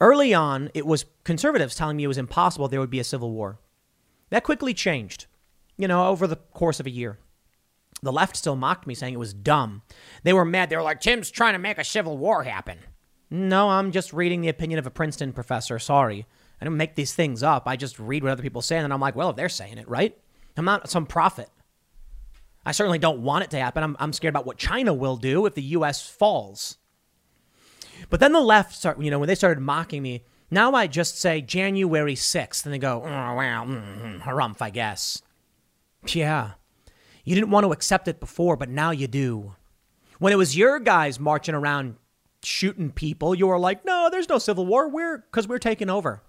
Early on, it was conservatives telling me it was impossible there would be a civil war. That quickly changed, you know, over the course of a year. The left still mocked me, saying it was dumb. They were mad. They were like, Tim's trying to make a civil war happen. No, I'm just reading the opinion of a Princeton professor. Sorry. I don't make these things up. I just read what other people say, and then I'm like, well, if they're saying it, right? I'm not some prophet. I certainly don't want it to happen. I'm, I'm scared about what China will do if the U.S. falls. But then the left start, you know, when they started mocking me, now I just say January 6th, and they go, oh, well, mm, harumph, I guess. Yeah. You didn't want to accept it before, but now you do. When it was your guys marching around shooting people, you were like, no, there's no civil war. We're, because we're taking over.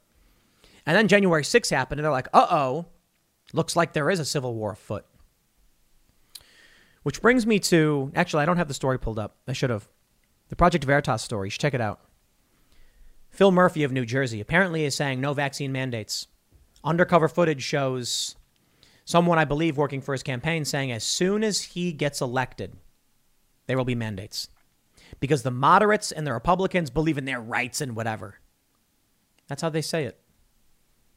And then January 6th happened, and they're like, uh oh, looks like there is a civil war afoot. Which brings me to, actually, I don't have the story pulled up. I should have. The Project Veritas story. You should check it out. Phil Murphy of New Jersey apparently is saying no vaccine mandates. Undercover footage shows someone, I believe, working for his campaign saying as soon as he gets elected, there will be mandates because the moderates and the Republicans believe in their rights and whatever. That's how they say it.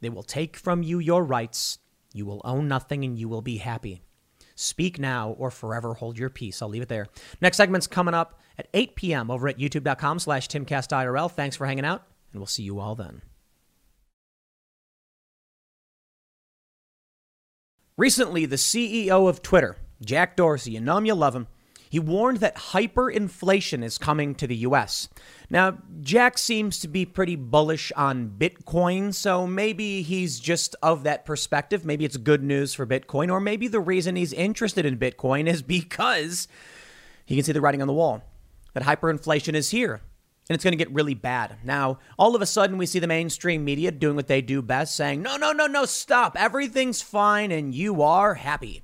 They will take from you your rights, you will own nothing, and you will be happy. Speak now or forever hold your peace. I'll leave it there. Next segment's coming up at 8 p.m. over at youtube.com slash timcastirl. Thanks for hanging out, and we'll see you all then. Recently, the CEO of Twitter, Jack Dorsey, you know him, you love him, he warned that hyperinflation is coming to the US. Now, Jack seems to be pretty bullish on Bitcoin, so maybe he's just of that perspective. Maybe it's good news for Bitcoin, or maybe the reason he's interested in Bitcoin is because he can see the writing on the wall that hyperinflation is here and it's going to get really bad. Now, all of a sudden, we see the mainstream media doing what they do best, saying, no, no, no, no, stop. Everything's fine and you are happy.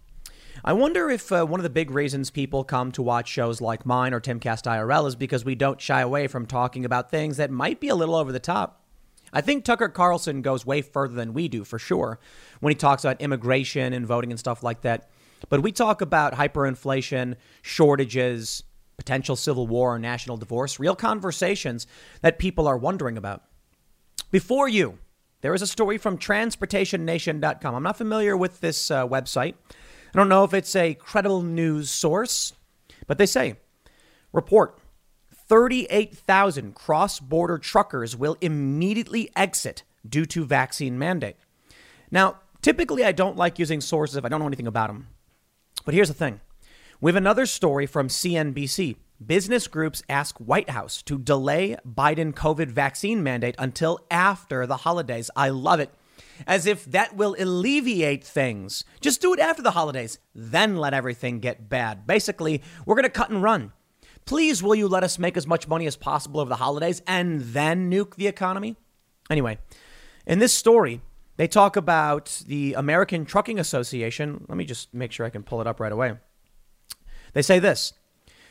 I wonder if uh, one of the big reasons people come to watch shows like mine or Timcast IRL is because we don't shy away from talking about things that might be a little over the top. I think Tucker Carlson goes way further than we do, for sure, when he talks about immigration and voting and stuff like that. But we talk about hyperinflation, shortages, potential civil war, national divorce, real conversations that people are wondering about. Before you, there is a story from transportationnation.com. I'm not familiar with this uh, website. I don't know if it's a credible news source, but they say report 38,000 cross border truckers will immediately exit due to vaccine mandate. Now, typically I don't like using sources if I don't know anything about them. But here's the thing we have another story from CNBC. Business groups ask White House to delay Biden COVID vaccine mandate until after the holidays. I love it as if that will alleviate things. Just do it after the holidays, then let everything get bad. Basically, we're going to cut and run. Please, will you let us make as much money as possible over the holidays and then nuke the economy? Anyway, in this story, they talk about the American Trucking Association. Let me just make sure I can pull it up right away. They say this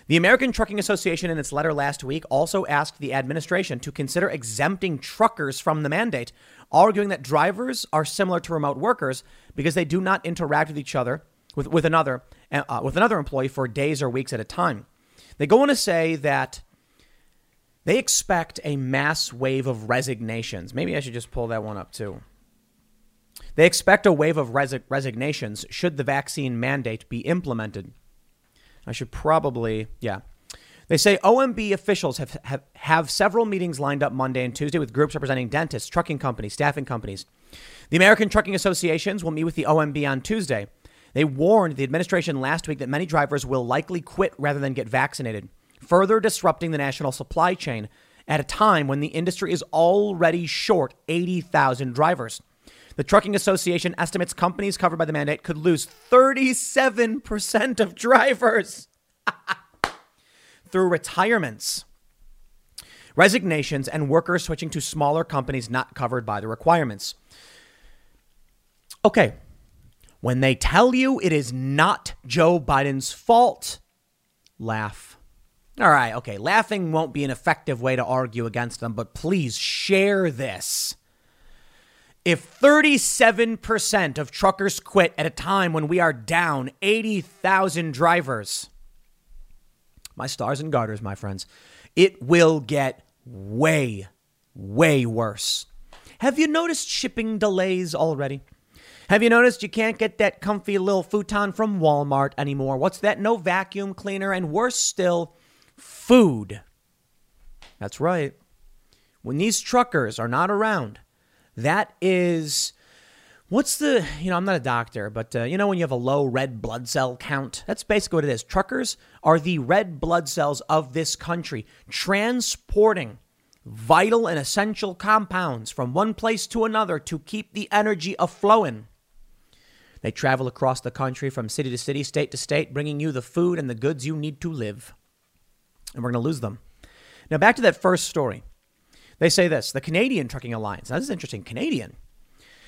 the American Trucking Association, in its letter last week, also asked the administration to consider exempting truckers from the mandate, arguing that drivers are similar to remote workers because they do not interact with each other, with, with, another, uh, with another employee for days or weeks at a time. They go on to say that they expect a mass wave of resignations. Maybe I should just pull that one up too. They expect a wave of resi- resignations should the vaccine mandate be implemented. I should probably, yeah. They say OMB officials have, have, have several meetings lined up Monday and Tuesday with groups representing dentists, trucking companies, staffing companies. The American Trucking Associations will meet with the OMB on Tuesday. They warned the administration last week that many drivers will likely quit rather than get vaccinated, further disrupting the national supply chain at a time when the industry is already short 80,000 drivers. The Trucking Association estimates companies covered by the mandate could lose 37% of drivers through retirements, resignations, and workers switching to smaller companies not covered by the requirements. Okay, when they tell you it is not Joe Biden's fault, laugh. All right, okay, laughing won't be an effective way to argue against them, but please share this. If 37% of truckers quit at a time when we are down 80,000 drivers, my stars and garters, my friends, it will get way, way worse. Have you noticed shipping delays already? Have you noticed you can't get that comfy little futon from Walmart anymore? What's that? No vacuum cleaner, and worse still, food. That's right. When these truckers are not around, that is what's the you know i'm not a doctor but uh, you know when you have a low red blood cell count? That's basically what it is. Truckers are the red blood cells of this country transporting vital and essential compounds from one place to another to keep the energy aflowing. They travel across the country from city to city state to state bringing you the food and the goods you need to live. And we're going to lose them. Now back to that first story. They say this the Canadian Trucking Alliance, now this is interesting, Canadian,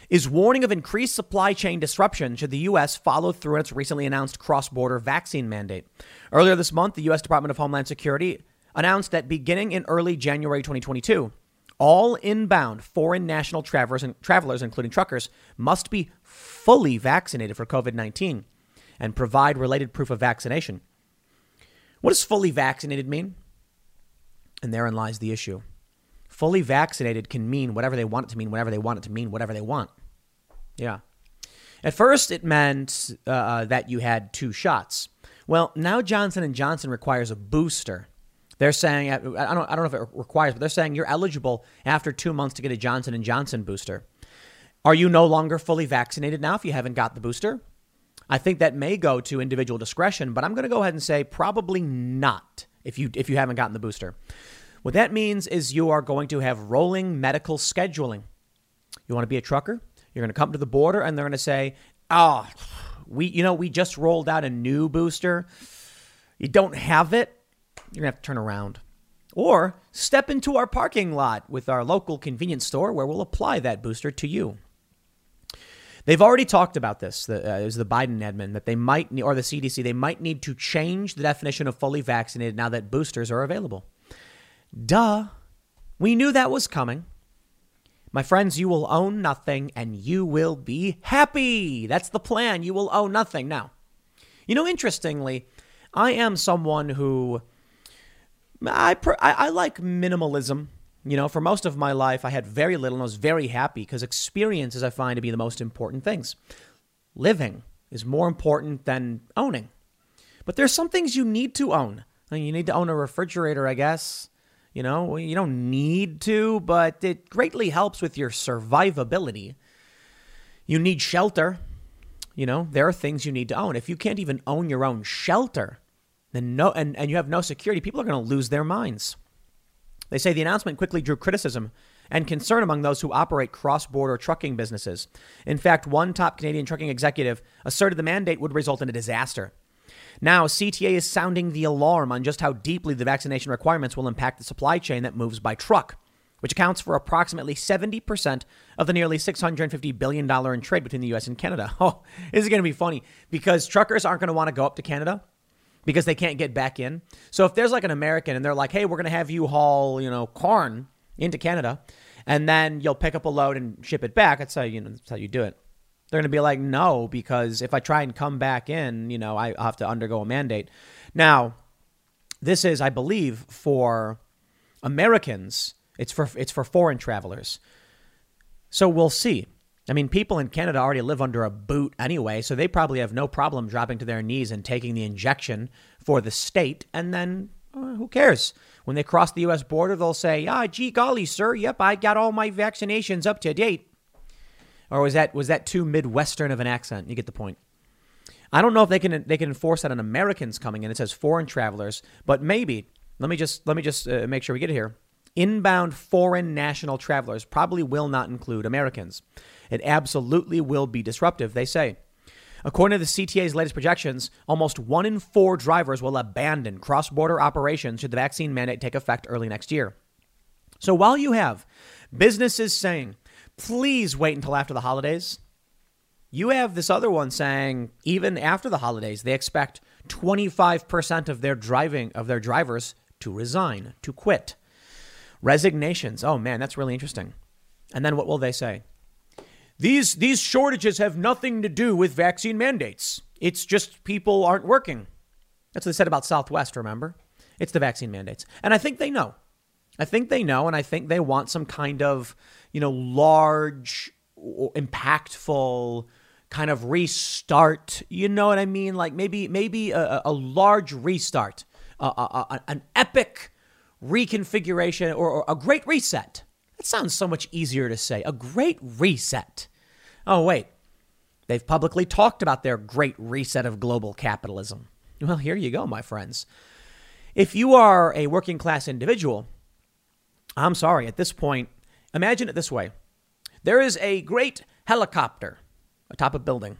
is warning of increased supply chain disruption should the U.S. follow through on its recently announced cross border vaccine mandate. Earlier this month, the U.S. Department of Homeland Security announced that beginning in early January 2022, all inbound foreign national travelers, travelers, including truckers, must be fully vaccinated for COVID 19 and provide related proof of vaccination. What does fully vaccinated mean? And therein lies the issue. Fully vaccinated can mean whatever they want it to mean, whatever they want it to mean, whatever they want. Yeah. At first, it meant uh, that you had two shots. Well, now Johnson and Johnson requires a booster. They're saying I don't I don't know if it requires, but they're saying you're eligible after two months to get a Johnson and Johnson booster. Are you no longer fully vaccinated now if you haven't got the booster? I think that may go to individual discretion, but I'm going to go ahead and say probably not if you if you haven't gotten the booster. What that means is you are going to have rolling medical scheduling. You want to be a trucker? You're going to come to the border and they're going to say, "Oh, we you know, we just rolled out a new booster. You don't have it? You're going to have to turn around." Or step into our parking lot with our local convenience store where we'll apply that booster to you. They've already talked about this. The, uh, it was the Biden admin that they might, or the CDC, they might need to change the definition of fully vaccinated now that boosters are available. Duh. We knew that was coming. My friends, you will own nothing and you will be happy. That's the plan. You will own nothing. Now, you know, interestingly, I am someone who I, I, like minimalism. You know, for most of my life, I had very little and I was very happy because experiences I find to be the most important things. Living is more important than owning. But there's some things you need to own. I mean, you need to own a refrigerator, I guess. You know, you don't need to, but it greatly helps with your survivability. You need shelter. You know, there are things you need to own. If you can't even own your own shelter, then no and, and you have no security, people are going to lose their minds. They say the announcement quickly drew criticism and concern among those who operate cross border trucking businesses. In fact, one top Canadian trucking executive asserted the mandate would result in a disaster. Now, CTA is sounding the alarm on just how deeply the vaccination requirements will impact the supply chain that moves by truck, which accounts for approximately 70% of the nearly $650 billion in trade between the US and Canada. Oh, this is going to be funny because truckers aren't going to want to go up to Canada because they can't get back in. So if there's like an American and they're like, "Hey, we're going to have you haul, you know, corn into Canada, and then you'll pick up a load and ship it back," that's how you know that's how you do it. They're going to be like, "No," because if I try and come back in, you know, I have to undergo a mandate. Now, this is, I believe, for Americans. It's for it's for foreign travelers. So we'll see. I mean, people in Canada already live under a boot anyway, so they probably have no problem dropping to their knees and taking the injection for the state. And then uh, who cares? When they cross the U.S. border, they'll say, "Ah, gee golly, sir, yep, I got all my vaccinations up to date." Or was that was that too midwestern of an accent? You get the point. I don't know if they can they can enforce that on Americans coming in. It says foreign travelers, but maybe. Let me just let me just uh, make sure we get it here. Inbound foreign national travelers probably will not include Americans. It absolutely will be disruptive, they say. According to the CTA's latest projections, almost one in four drivers will abandon cross border operations should the vaccine mandate take effect early next year. So while you have businesses saying, please wait until after the holidays, you have this other one saying, even after the holidays, they expect 25% of their driving of their drivers to resign, to quit. Resignations. Oh man, that's really interesting. And then what will they say? These, these shortages have nothing to do with vaccine mandates. It's just people aren't working. That's what they said about Southwest, remember? It's the vaccine mandates. And I think they know. I think they know, and I think they want some kind of, you know, large, impactful kind of restart. You know what I mean? Like maybe maybe a, a large restart, an epic reconfiguration, or, or a great reset that sounds so much easier to say. A great reset. Oh, wait. They've publicly talked about their great reset of global capitalism. Well, here you go, my friends. If you are a working class individual, I'm sorry, at this point, imagine it this way there is a great helicopter atop a building.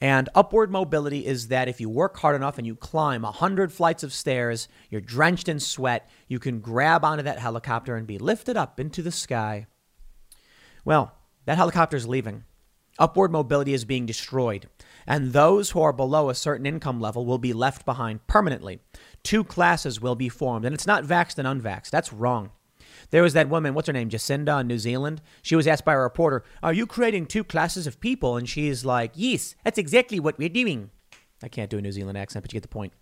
And upward mobility is that if you work hard enough and you climb 100 flights of stairs, you're drenched in sweat, you can grab onto that helicopter and be lifted up into the sky. Well, that helicopter is leaving. Upward mobility is being destroyed. And those who are below a certain income level will be left behind permanently. Two classes will be formed. And it's not vaxxed and unvaxxed. That's wrong. There was that woman, what's her name, Jacinda in New Zealand. She was asked by a reporter, Are you creating two classes of people? And she's like, Yes, that's exactly what we're doing. I can't do a New Zealand accent, but you get the point.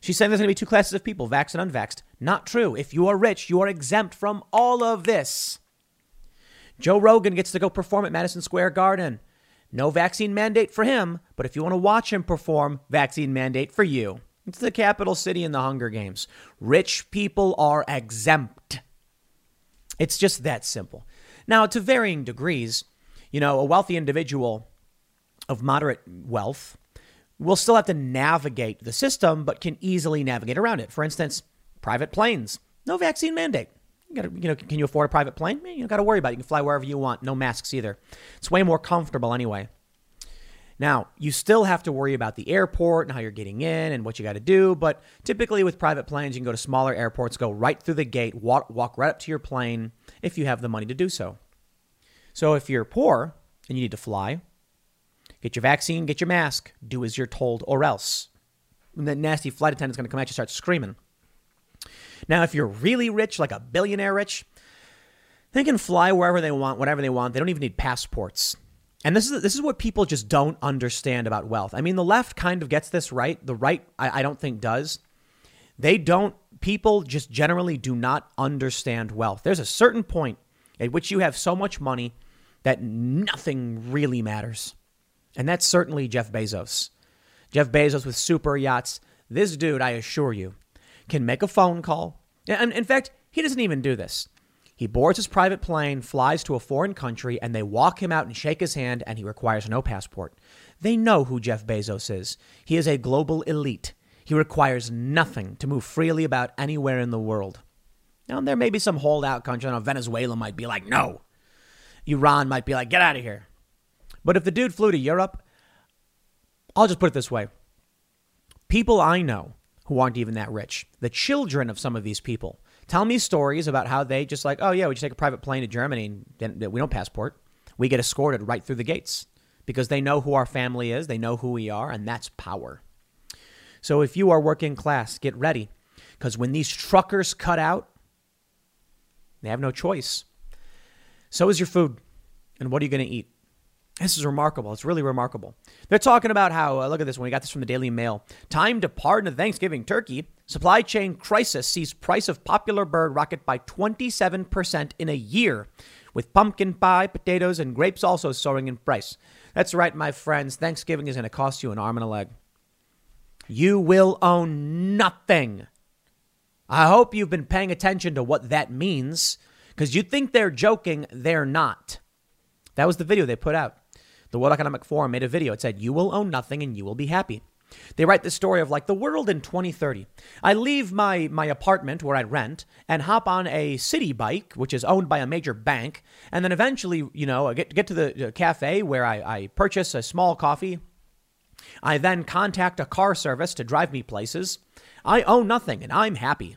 She's saying there's going to be two classes of people, vaxxed and unvaxxed. Not true. If you are rich, you are exempt from all of this. Joe Rogan gets to go perform at Madison Square Garden. No vaccine mandate for him, but if you want to watch him perform, vaccine mandate for you. It's the capital city in the Hunger Games. Rich people are exempt. It's just that simple. Now, to varying degrees, you know, a wealthy individual of moderate wealth will still have to navigate the system, but can easily navigate around it. For instance, private planes, no vaccine mandate. You, gotta, you know, can you afford a private plane? Eh, you don't got to worry about it. You can fly wherever you want. No masks either. It's way more comfortable anyway. Now, you still have to worry about the airport and how you're getting in and what you got to do, but typically with private planes, you can go to smaller airports, go right through the gate, walk, walk right up to your plane if you have the money to do so. So if you're poor and you need to fly, get your vaccine, get your mask, do as you're told, or else. And that nasty flight attendant's going to come at you, and start screaming. Now, if you're really rich, like a billionaire rich, they can fly wherever they want, whatever they want. They don't even need passports. And this is this is what people just don't understand about wealth. I mean, the left kind of gets this right. The right, I, I don't think, does. They don't. People just generally do not understand wealth. There's a certain point at which you have so much money that nothing really matters, and that's certainly Jeff Bezos. Jeff Bezos with super yachts. This dude, I assure you, can make a phone call. And in fact, he doesn't even do this. He boards his private plane, flies to a foreign country, and they walk him out and shake his hand, and he requires no passport. They know who Jeff Bezos is. He is a global elite. He requires nothing to move freely about anywhere in the world. Now, there may be some holdout country. I know Venezuela might be like, no. Iran might be like, get out of here. But if the dude flew to Europe, I'll just put it this way people I know who aren't even that rich, the children of some of these people, Tell me stories about how they just like, oh yeah, we just take a private plane to Germany and we don't passport. We get escorted right through the gates because they know who our family is, they know who we are, and that's power. So if you are working class, get ready because when these truckers cut out, they have no choice. So is your food. And what are you going to eat? This is remarkable. It's really remarkable. They're talking about how, uh, look at this one. We got this from the Daily Mail. Time to pardon a Thanksgiving turkey. Supply chain crisis sees price of popular bird rocket by 27% in a year, with pumpkin pie, potatoes, and grapes also soaring in price. That's right, my friends. Thanksgiving is going to cost you an arm and a leg. You will own nothing. I hope you've been paying attention to what that means, because you think they're joking. They're not. That was the video they put out. The World Economic Forum made a video. It said, You will own nothing and you will be happy. They write the story of like the world in 2030. I leave my, my apartment where I rent and hop on a city Bike, which is owned by a major bank. And then eventually, you know, I get, get to the cafe where I, I purchase a small coffee. I then contact a car service to drive me places. I own nothing and I'm happy.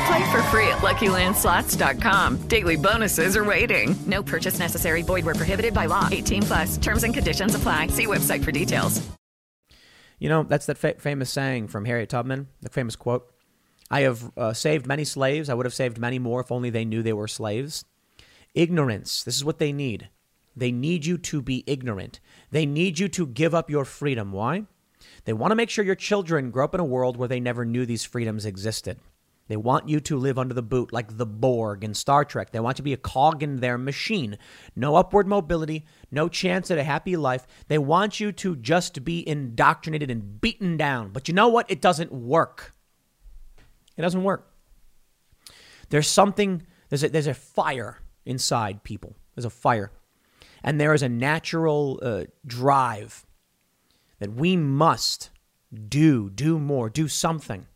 Play for free at LuckyLandSlots.com. Daily bonuses are waiting. No purchase necessary. Void where prohibited by law. 18 plus. Terms and conditions apply. See website for details. You know, that's that fa- famous saying from Harriet Tubman, the famous quote. I have uh, saved many slaves. I would have saved many more if only they knew they were slaves. Ignorance. This is what they need. They need you to be ignorant. They need you to give up your freedom. Why? They want to make sure your children grow up in a world where they never knew these freedoms existed. They want you to live under the boot like the Borg in Star Trek. They want you to be a cog in their machine. No upward mobility, no chance at a happy life. They want you to just be indoctrinated and beaten down. But you know what? It doesn't work. It doesn't work. There's something, there's a, there's a fire inside people. There's a fire. And there is a natural uh, drive that we must do, do more, do something.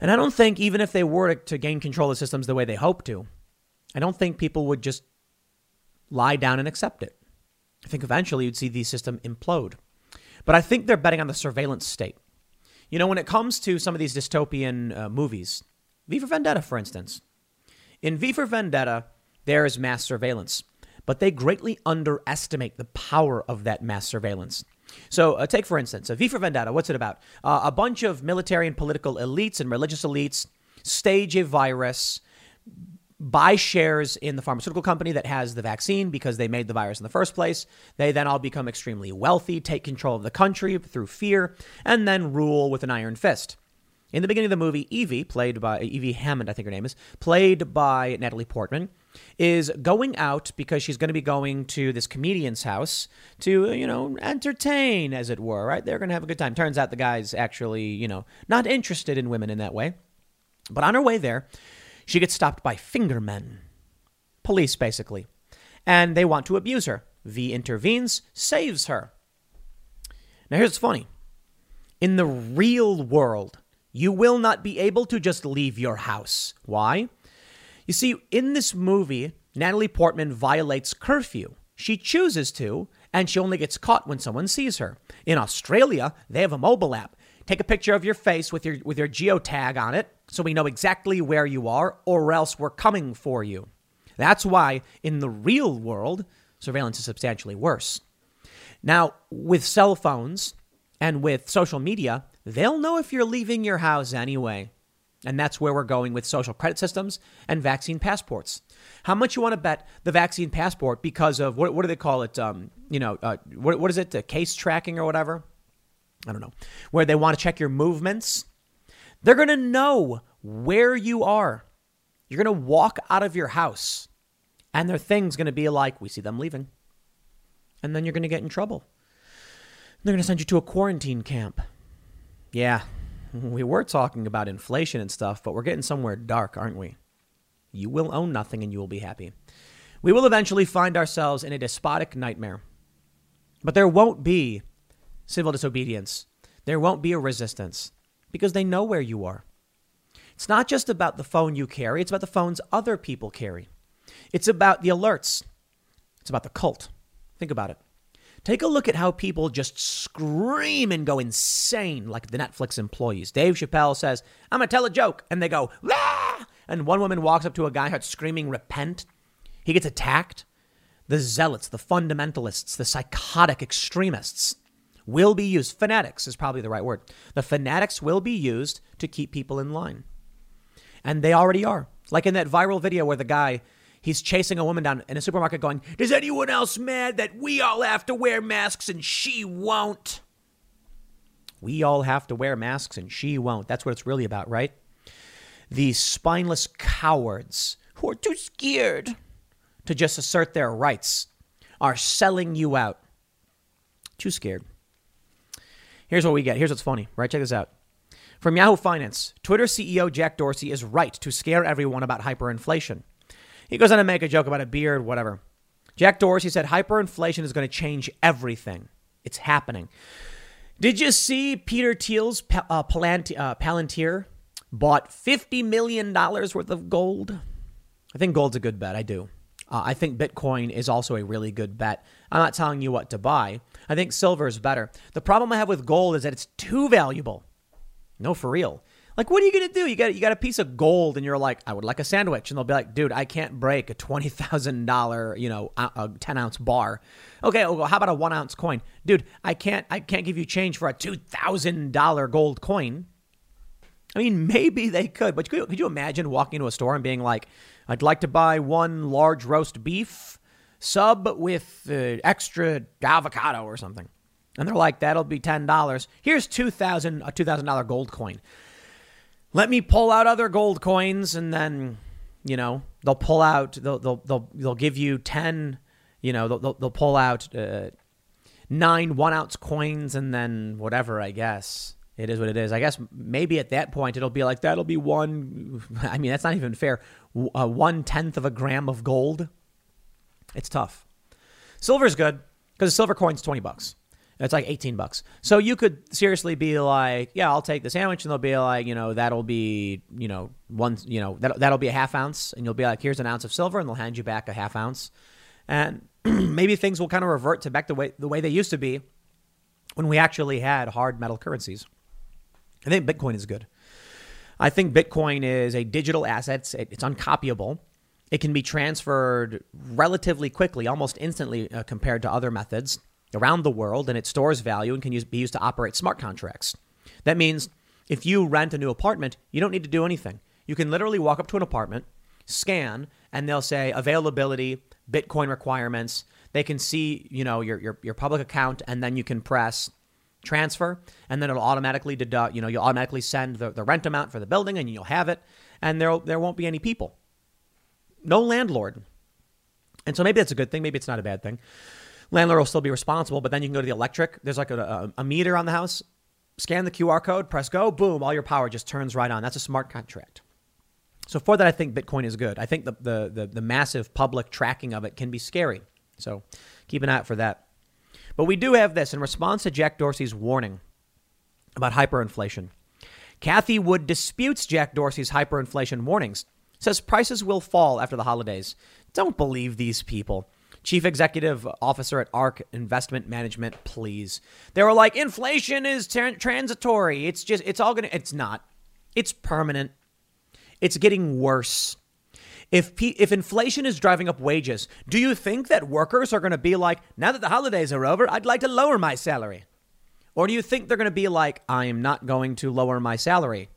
And I don't think, even if they were to, to gain control of the systems the way they hope to, I don't think people would just lie down and accept it. I think eventually you'd see the system implode. But I think they're betting on the surveillance state. You know, when it comes to some of these dystopian uh, movies, V for Vendetta, for instance, in V for Vendetta, there is mass surveillance, but they greatly underestimate the power of that mass surveillance. So, uh, take for instance, a V for Vendetta. What's it about? Uh, a bunch of military and political elites and religious elites stage a virus, buy shares in the pharmaceutical company that has the vaccine because they made the virus in the first place. They then all become extremely wealthy, take control of the country through fear, and then rule with an iron fist. In the beginning of the movie, Evey, played by Evey Hammond, I think her name is, played by Natalie Portman, is going out because she's going to be going to this comedian's house to, you know, entertain, as it were, right? They're going to have a good time. Turns out the guy's actually, you know, not interested in women in that way. But on her way there, she gets stopped by fingermen, police basically, and they want to abuse her. V intervenes, saves her. Now, here's what's funny in the real world, you will not be able to just leave your house. Why? You see, in this movie, Natalie Portman violates curfew. She chooses to, and she only gets caught when someone sees her. In Australia, they have a mobile app. Take a picture of your face with your with your geotag on it so we know exactly where you are or else we're coming for you. That's why in the real world, surveillance is substantially worse. Now, with cell phones and with social media, they'll know if you're leaving your house anyway. And that's where we're going with social credit systems and vaccine passports. How much you want to bet the vaccine passport because of what, what do they call it? Um, you know, uh, what, what is it? The case tracking or whatever? I don't know. Where they want to check your movements. They're going to know where you are. You're going to walk out of your house and their thing's going to be like, we see them leaving. And then you're going to get in trouble. They're going to send you to a quarantine camp. Yeah, we were talking about inflation and stuff, but we're getting somewhere dark, aren't we? You will own nothing and you will be happy. We will eventually find ourselves in a despotic nightmare. But there won't be civil disobedience. There won't be a resistance because they know where you are. It's not just about the phone you carry, it's about the phones other people carry. It's about the alerts. It's about the cult. Think about it. Take a look at how people just scream and go insane like the Netflix employees. Dave Chappelle says, I'm going to tell a joke. And they go, ah! And one woman walks up to a guy, starts screaming, repent. He gets attacked. The zealots, the fundamentalists, the psychotic extremists will be used. Fanatics is probably the right word. The fanatics will be used to keep people in line. And they already are. Like in that viral video where the guy he's chasing a woman down in a supermarket going, Is anyone else mad that we all have to wear masks and she won't? We all have to wear masks and she won't. That's what it's really about, right? These spineless cowards who are too scared to just assert their rights are selling you out. Too scared. Here's what we get. Here's what's funny, right? Check this out. From Yahoo Finance, Twitter CEO Jack Dorsey is right to scare everyone about hyperinflation. He goes on to make a joke about a beard, whatever. Jack Dorsey said hyperinflation is going to change everything. It's happening. Did you see Peter Thiel's uh, uh, Palantir bought $50 million worth of gold? I think gold's a good bet. I do. Uh, I think Bitcoin is also a really good bet. I'm not telling you what to buy. I think silver is better. The problem I have with gold is that it's too valuable. No, for real. Like, what are you gonna do? You got you got a piece of gold, and you're like, I would like a sandwich, and they'll be like, dude, I can't break a twenty thousand dollar, you know, a ten ounce bar. Okay, well, how about a one ounce coin, dude? I can't I can't give you change for a two thousand dollar gold coin. I mean, maybe they could, but could you, could you imagine walking into a store and being like, I'd like to buy one large roast beef sub with uh, extra avocado or something. And they're like, that'll be $10. Here's 2000 a $2,000 gold coin. Let me pull out other gold coins and then, you know, they'll pull out, they'll, they'll, they'll, they'll give you 10, you know, they'll, they'll pull out uh, nine one ounce coins and then whatever, I guess. It is what it is. I guess maybe at that point it'll be like, that'll be one, I mean, that's not even fair. Uh, one tenth of a gram of gold. It's tough. Silver's good because silver coin's 20 bucks. It's like 18 bucks. So you could seriously be like, yeah, I'll take the sandwich. And they'll be like, you know, that'll be, you know, one, you know, that, that'll be a half ounce. And you'll be like, here's an ounce of silver. And they'll hand you back a half ounce. And maybe things will kind of revert to back the way, the way they used to be when we actually had hard metal currencies. I think Bitcoin is good. I think Bitcoin is a digital asset. It's uncopyable. It can be transferred relatively quickly, almost instantly uh, compared to other methods around the world, and it stores value and can use, be used to operate smart contracts. That means if you rent a new apartment, you don't need to do anything. You can literally walk up to an apartment, scan, and they'll say availability, Bitcoin requirements. They can see, you know, your, your, your public account, and then you can press transfer, and then it'll automatically deduct, you know, you'll automatically send the, the rent amount for the building, and you'll have it, and there, there won't be any people. No landlord. And so maybe that's a good thing. Maybe it's not a bad thing. Landlord will still be responsible, but then you can go to the electric. There's like a, a, a meter on the house. Scan the QR code, press go, boom, all your power just turns right on. That's a smart contract. So for that, I think Bitcoin is good. I think the, the, the, the massive public tracking of it can be scary. So keep an eye out for that. But we do have this in response to Jack Dorsey's warning about hyperinflation. Cathie Wood disputes Jack Dorsey's hyperinflation warnings, says prices will fall after the holidays. Don't believe these people. Chief Executive Officer at ARK Investment Management, please. They were like, inflation is ter- transitory. It's just, it's all going to, it's not. It's permanent. It's getting worse. If, P- if inflation is driving up wages, do you think that workers are going to be like, now that the holidays are over, I'd like to lower my salary? Or do you think they're going to be like, I am not going to lower my salary?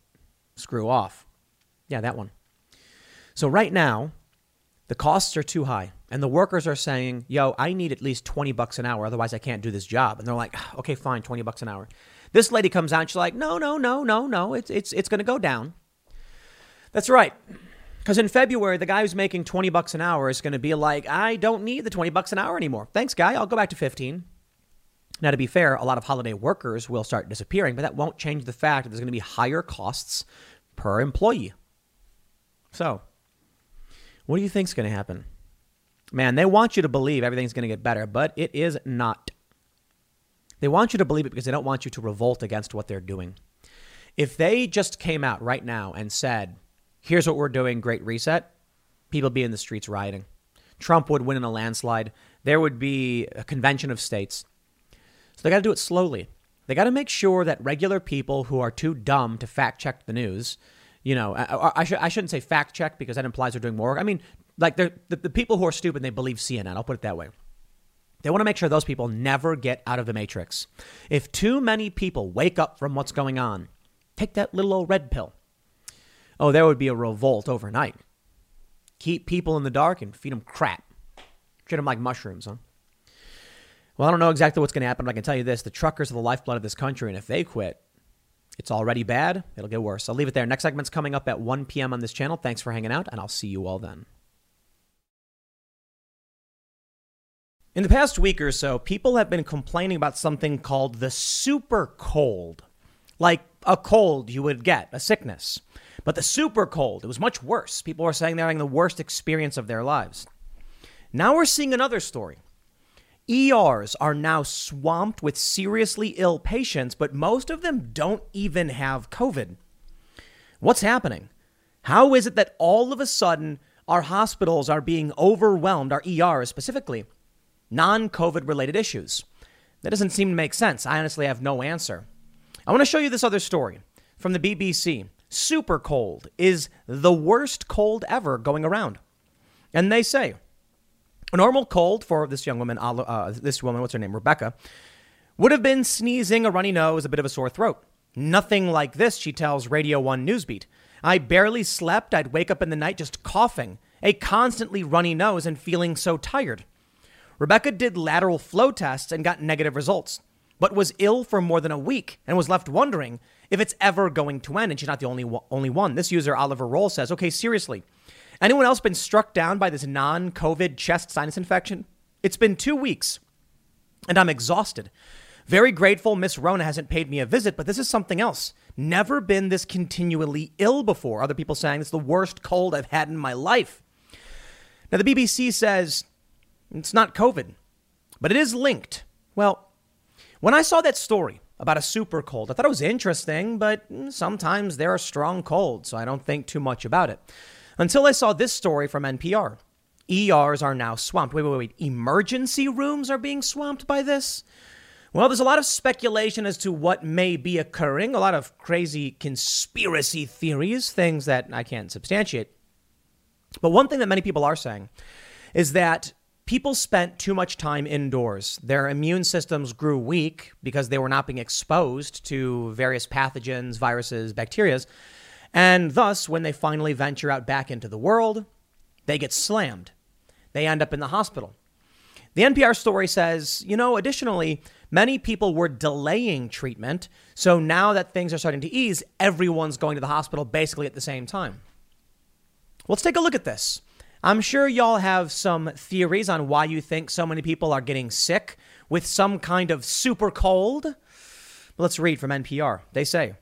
Screw off. Yeah, that one. So right now, the costs are too high. And the workers are saying, yo, I need at least 20 bucks an hour. Otherwise, I can't do this job. And they're like, ah, okay, fine, 20 bucks an hour. This lady comes out and she's like, no, no, no, no, no. It's, it's, it's going to go down. That's right. Because in February, the guy who's making 20 bucks an hour is going to be like, I don't need the 20 bucks an hour anymore. Thanks, guy. I'll go back to 15. Now, to be fair, a lot of holiday workers will start disappearing, but that won't change the fact that there's going to be higher costs per employee. So, what do you think is going to happen? Man, they want you to believe everything's going to get better, but it is not. They want you to believe it because they don't want you to revolt against what they're doing. If they just came out right now and said, here's what we're doing, great reset, people be in the streets rioting. Trump would win in a landslide. There would be a convention of states. So they got to do it slowly. They got to make sure that regular people who are too dumb to fact check the news, you know, I, I, I, shouldn't say fact check because that implies they're doing more. work. I mean, like the, the people who are stupid, they believe CNN. I'll put it that way. They want to make sure those people never get out of the matrix. If too many people wake up from what's going on, take that little old red pill. Oh, there would be a revolt overnight. Keep people in the dark and feed them crap. Treat them like mushrooms, huh? Well, I don't know exactly what's going to happen, but I can tell you this the truckers are the lifeblood of this country, and if they quit, it's already bad. It'll get worse. I'll leave it there. Next segment's coming up at 1 p.m. on this channel. Thanks for hanging out, and I'll see you all then. In the past week or so, people have been complaining about something called the super cold. Like a cold you would get, a sickness. But the super cold, it was much worse. People are saying they're having the worst experience of their lives. Now we're seeing another story. ERs are now swamped with seriously ill patients, but most of them don't even have COVID. What's happening? How is it that all of a sudden our hospitals are being overwhelmed, our ERs specifically? Non COVID related issues. That doesn't seem to make sense. I honestly have no answer. I want to show you this other story from the BBC. Super cold is the worst cold ever going around. And they say a normal cold for this young woman, uh, this woman, what's her name, Rebecca, would have been sneezing, a runny nose, a bit of a sore throat. Nothing like this, she tells Radio 1 Newsbeat. I barely slept. I'd wake up in the night just coughing, a constantly runny nose, and feeling so tired. Rebecca did lateral flow tests and got negative results, but was ill for more than a week and was left wondering if it's ever going to end. And she's not the only only one. This user Oliver Roll says, "Okay, seriously, anyone else been struck down by this non-COVID chest sinus infection? It's been two weeks, and I'm exhausted." Very grateful Miss Rona hasn't paid me a visit, but this is something else. Never been this continually ill before. Other people saying it's the worst cold I've had in my life. Now, the BBC says it's not COVID, but it is linked. Well, when I saw that story about a super cold, I thought it was interesting, but mm, sometimes there are strong colds, so I don't think too much about it. Until I saw this story from NPR. ERs are now swamped. Wait, wait, wait. Emergency rooms are being swamped by this? Well, there's a lot of speculation as to what may be occurring, a lot of crazy conspiracy theories, things that I can't substantiate. But one thing that many people are saying is that people spent too much time indoors. Their immune systems grew weak because they were not being exposed to various pathogens, viruses, bacteria. And thus, when they finally venture out back into the world, they get slammed. They end up in the hospital. The NPR story says, you know, additionally, many people were delaying treatment. So now that things are starting to ease, everyone's going to the hospital basically at the same time. Let's take a look at this. I'm sure y'all have some theories on why you think so many people are getting sick with some kind of super cold. But let's read from NPR. They say,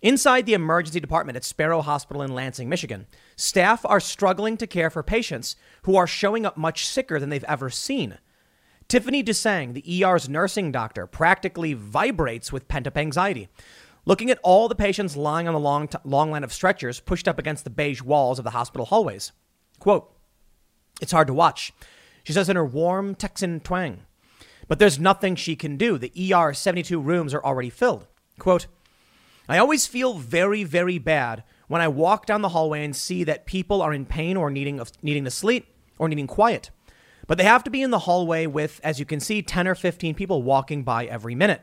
Inside the emergency department at Sparrow Hospital in Lansing, Michigan, staff are struggling to care for patients who are showing up much sicker than they've ever seen. Tiffany Dusang, the ER's nursing doctor, practically vibrates with pent up anxiety. Looking at all the patients lying on the long, t- long line of stretchers pushed up against the beige walls of the hospital hallways. Quote, It's hard to watch, she says in her warm Texan twang. But there's nothing she can do. The ER 72 rooms are already filled. Quote, I always feel very, very bad when I walk down the hallway and see that people are in pain or needing, needing to sleep or needing quiet. But they have to be in the hallway with, as you can see, 10 or 15 people walking by every minute.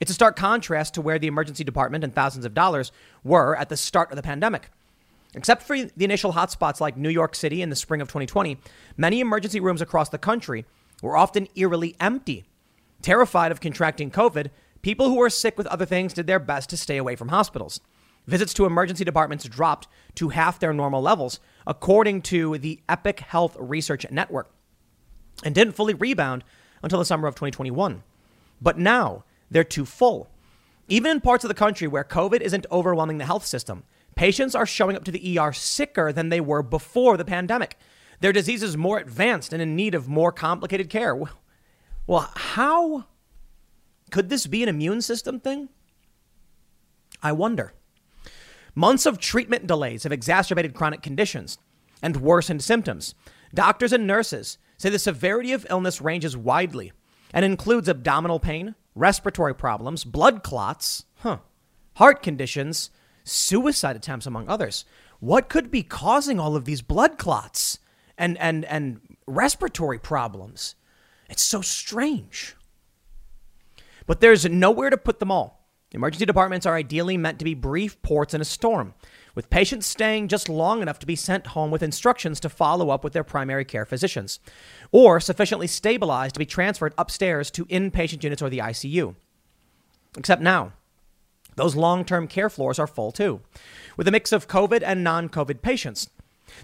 It's a stark contrast to where the emergency department and thousands of dollars were at the start of the pandemic. Except for the initial hotspots like New York City in the spring of 2020, many emergency rooms across the country were often eerily empty. Terrified of contracting COVID, People who were sick with other things did their best to stay away from hospitals. Visits to emergency departments dropped to half their normal levels, according to the Epic Health Research Network, and didn't fully rebound until the summer of 2021. But now they're too full. Even in parts of the country where COVID isn't overwhelming the health system, patients are showing up to the ER sicker than they were before the pandemic. Their disease is more advanced and in need of more complicated care. Well, how could this be an immune system thing? I wonder. Months of treatment delays have exacerbated chronic conditions and worsened symptoms. Doctors and nurses say the severity of illness ranges widely and includes abdominal pain, respiratory problems, blood clots, huh, heart conditions, suicide attempts, among others. What could be causing all of these blood clots and, and, and respiratory problems? It's so strange. But there's nowhere to put them all. Emergency departments are ideally meant to be brief ports in a storm, with patients staying just long enough to be sent home with instructions to follow up with their primary care physicians, or sufficiently stabilized to be transferred upstairs to inpatient units or the ICU. Except now, those long term care floors are full too, with a mix of COVID and non COVID patients.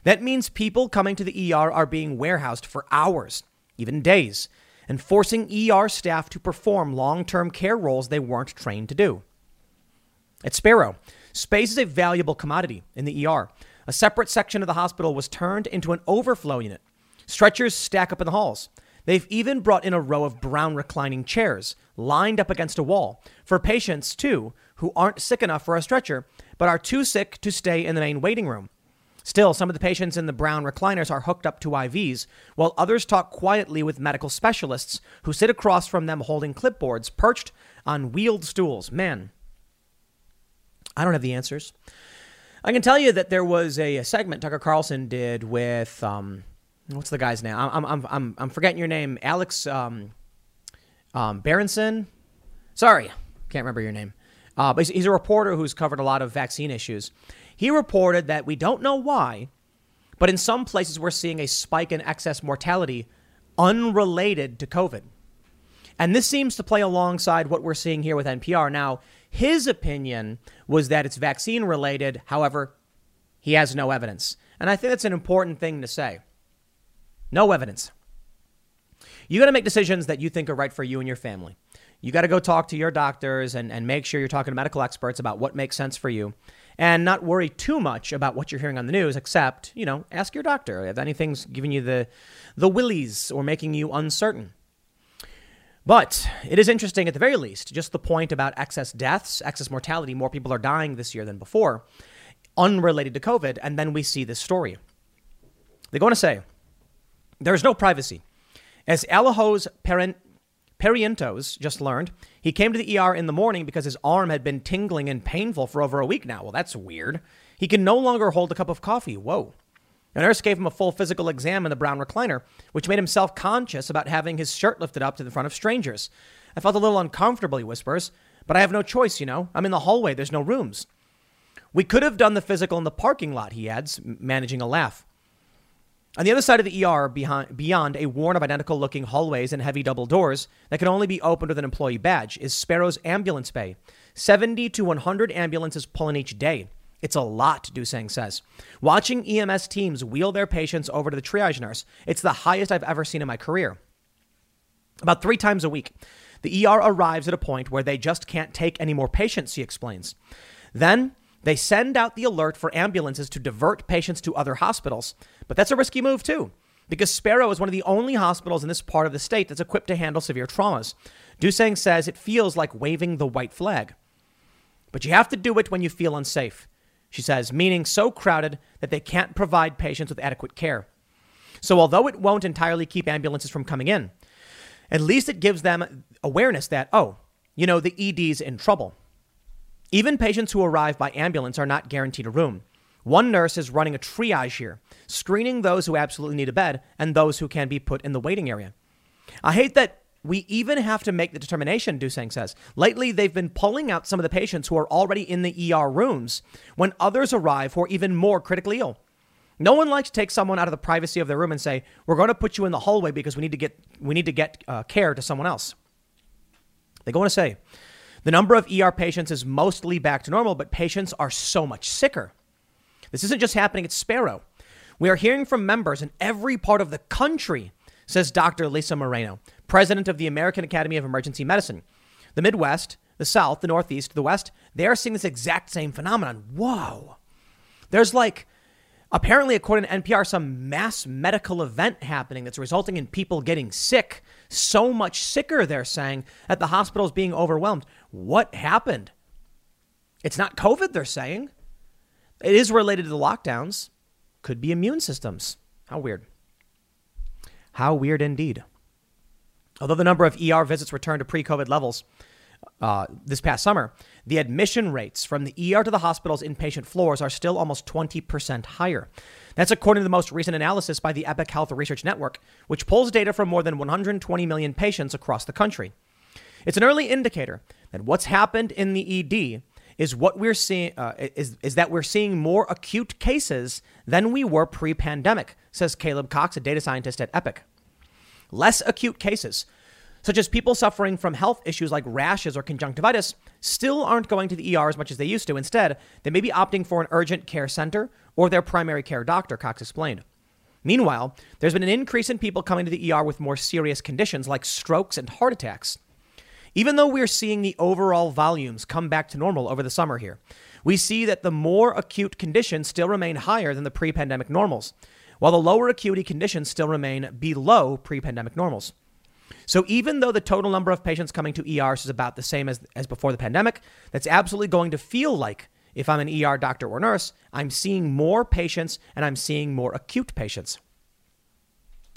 That means people coming to the ER are being warehoused for hours, even days, and forcing ER staff to perform long term care roles they weren't trained to do. At Sparrow, space is a valuable commodity in the ER. A separate section of the hospital was turned into an overflow unit. Stretchers stack up in the halls. They've even brought in a row of brown reclining chairs lined up against a wall for patients, too, who aren't sick enough for a stretcher but are too sick to stay in the main waiting room. Still, some of the patients in the brown recliners are hooked up to IVs, while others talk quietly with medical specialists who sit across from them holding clipboards perched on wheeled stools. Man, I don't have the answers. I can tell you that there was a, segment Tucker Carlson did with um, what's the guy's name? I'm I'm I'm I'm forgetting your name, Alex um, um, Berenson. Sorry, can't remember your name. Uh, but he's, he's a reporter who's covered a lot of vaccine issues. He reported that we don't know why, but in some places we're seeing a spike in excess mortality unrelated to COVID. And this seems to play alongside what we're seeing here with NPR. Now, his opinion was that it's vaccine related. However, he has no evidence. And I think that's an important thing to say. No evidence. You got to make decisions that you think are right for you and your family. You got to go talk to your doctors and, and make sure you're talking to medical experts about what makes sense for you and not worry too much about what you're hearing on the news, except, you know, ask your doctor if anything's giving you the, the willies or making you uncertain. But it is interesting at the very least, just the point about excess deaths, excess mortality, more people are dying this year than before, unrelated to COVID, and then we see this story. They go on to say, there's no privacy. As Alajos parent Perientos just learned he came to the ER in the morning because his arm had been tingling and painful for over a week now. Well, that's weird. He can no longer hold a cup of coffee. Whoa. A nurse gave him a full physical exam in the brown recliner, which made him self conscious about having his shirt lifted up to the front of strangers. I felt a little uncomfortable, he whispers, but I have no choice, you know. I'm in the hallway, there's no rooms. We could have done the physical in the parking lot, he adds, managing a laugh. On the other side of the ER, behind, beyond a worn of identical looking hallways and heavy double doors that can only be opened with an employee badge, is Sparrow's ambulance bay. 70 to 100 ambulances pull in each day. It's a lot, Dusang says. Watching EMS teams wheel their patients over to the triage nurse, it's the highest I've ever seen in my career. About three times a week, the ER arrives at a point where they just can't take any more patients, he explains. Then they send out the alert for ambulances to divert patients to other hospitals. But that's a risky move, too, because Sparrow is one of the only hospitals in this part of the state that's equipped to handle severe traumas. Dusang says it feels like waving the white flag. But you have to do it when you feel unsafe, she says, meaning so crowded that they can't provide patients with adequate care. So, although it won't entirely keep ambulances from coming in, at least it gives them awareness that, oh, you know, the ED's in trouble. Even patients who arrive by ambulance are not guaranteed a room. One nurse is running a triage here, screening those who absolutely need a bed and those who can be put in the waiting area. I hate that we even have to make the determination, Dusang says. Lately, they've been pulling out some of the patients who are already in the ER rooms when others arrive who are even more critically ill. No one likes to take someone out of the privacy of their room and say, "We're going to put you in the hallway because we need to get we need to get uh, care to someone else." They go on to say, the number of ER patients is mostly back to normal, but patients are so much sicker. This isn't just happening at Sparrow. We are hearing from members in every part of the country, says Dr. Lisa Moreno, president of the American Academy of Emergency Medicine. The Midwest, the South, the Northeast, the West, they are seeing this exact same phenomenon. Whoa. There's like Apparently, according to NPR, some mass medical event happening that's resulting in people getting sick. So much sicker, they're saying, that the hospital is being overwhelmed. What happened? It's not COVID, they're saying. It is related to the lockdowns. Could be immune systems. How weird. How weird indeed. Although the number of ER visits returned to pre COVID levels, uh, this past summer, the admission rates from the ER to the hospital's inpatient floors are still almost 20% higher. That's according to the most recent analysis by the Epic Health Research Network, which pulls data from more than 120 million patients across the country. It's an early indicator that what's happened in the ED is what we're seeing uh, is, is that we're seeing more acute cases than we were pre-pandemic, says Caleb Cox, a data scientist at Epic. Less acute cases, such as people suffering from health issues like rashes or conjunctivitis, still aren't going to the ER as much as they used to. Instead, they may be opting for an urgent care center or their primary care doctor, Cox explained. Meanwhile, there's been an increase in people coming to the ER with more serious conditions like strokes and heart attacks. Even though we're seeing the overall volumes come back to normal over the summer here, we see that the more acute conditions still remain higher than the pre pandemic normals, while the lower acuity conditions still remain below pre pandemic normals. So even though the total number of patients coming to ERs is about the same as, as before the pandemic, that's absolutely going to feel like if I'm an ER doctor or nurse, I'm seeing more patients and I'm seeing more acute patients.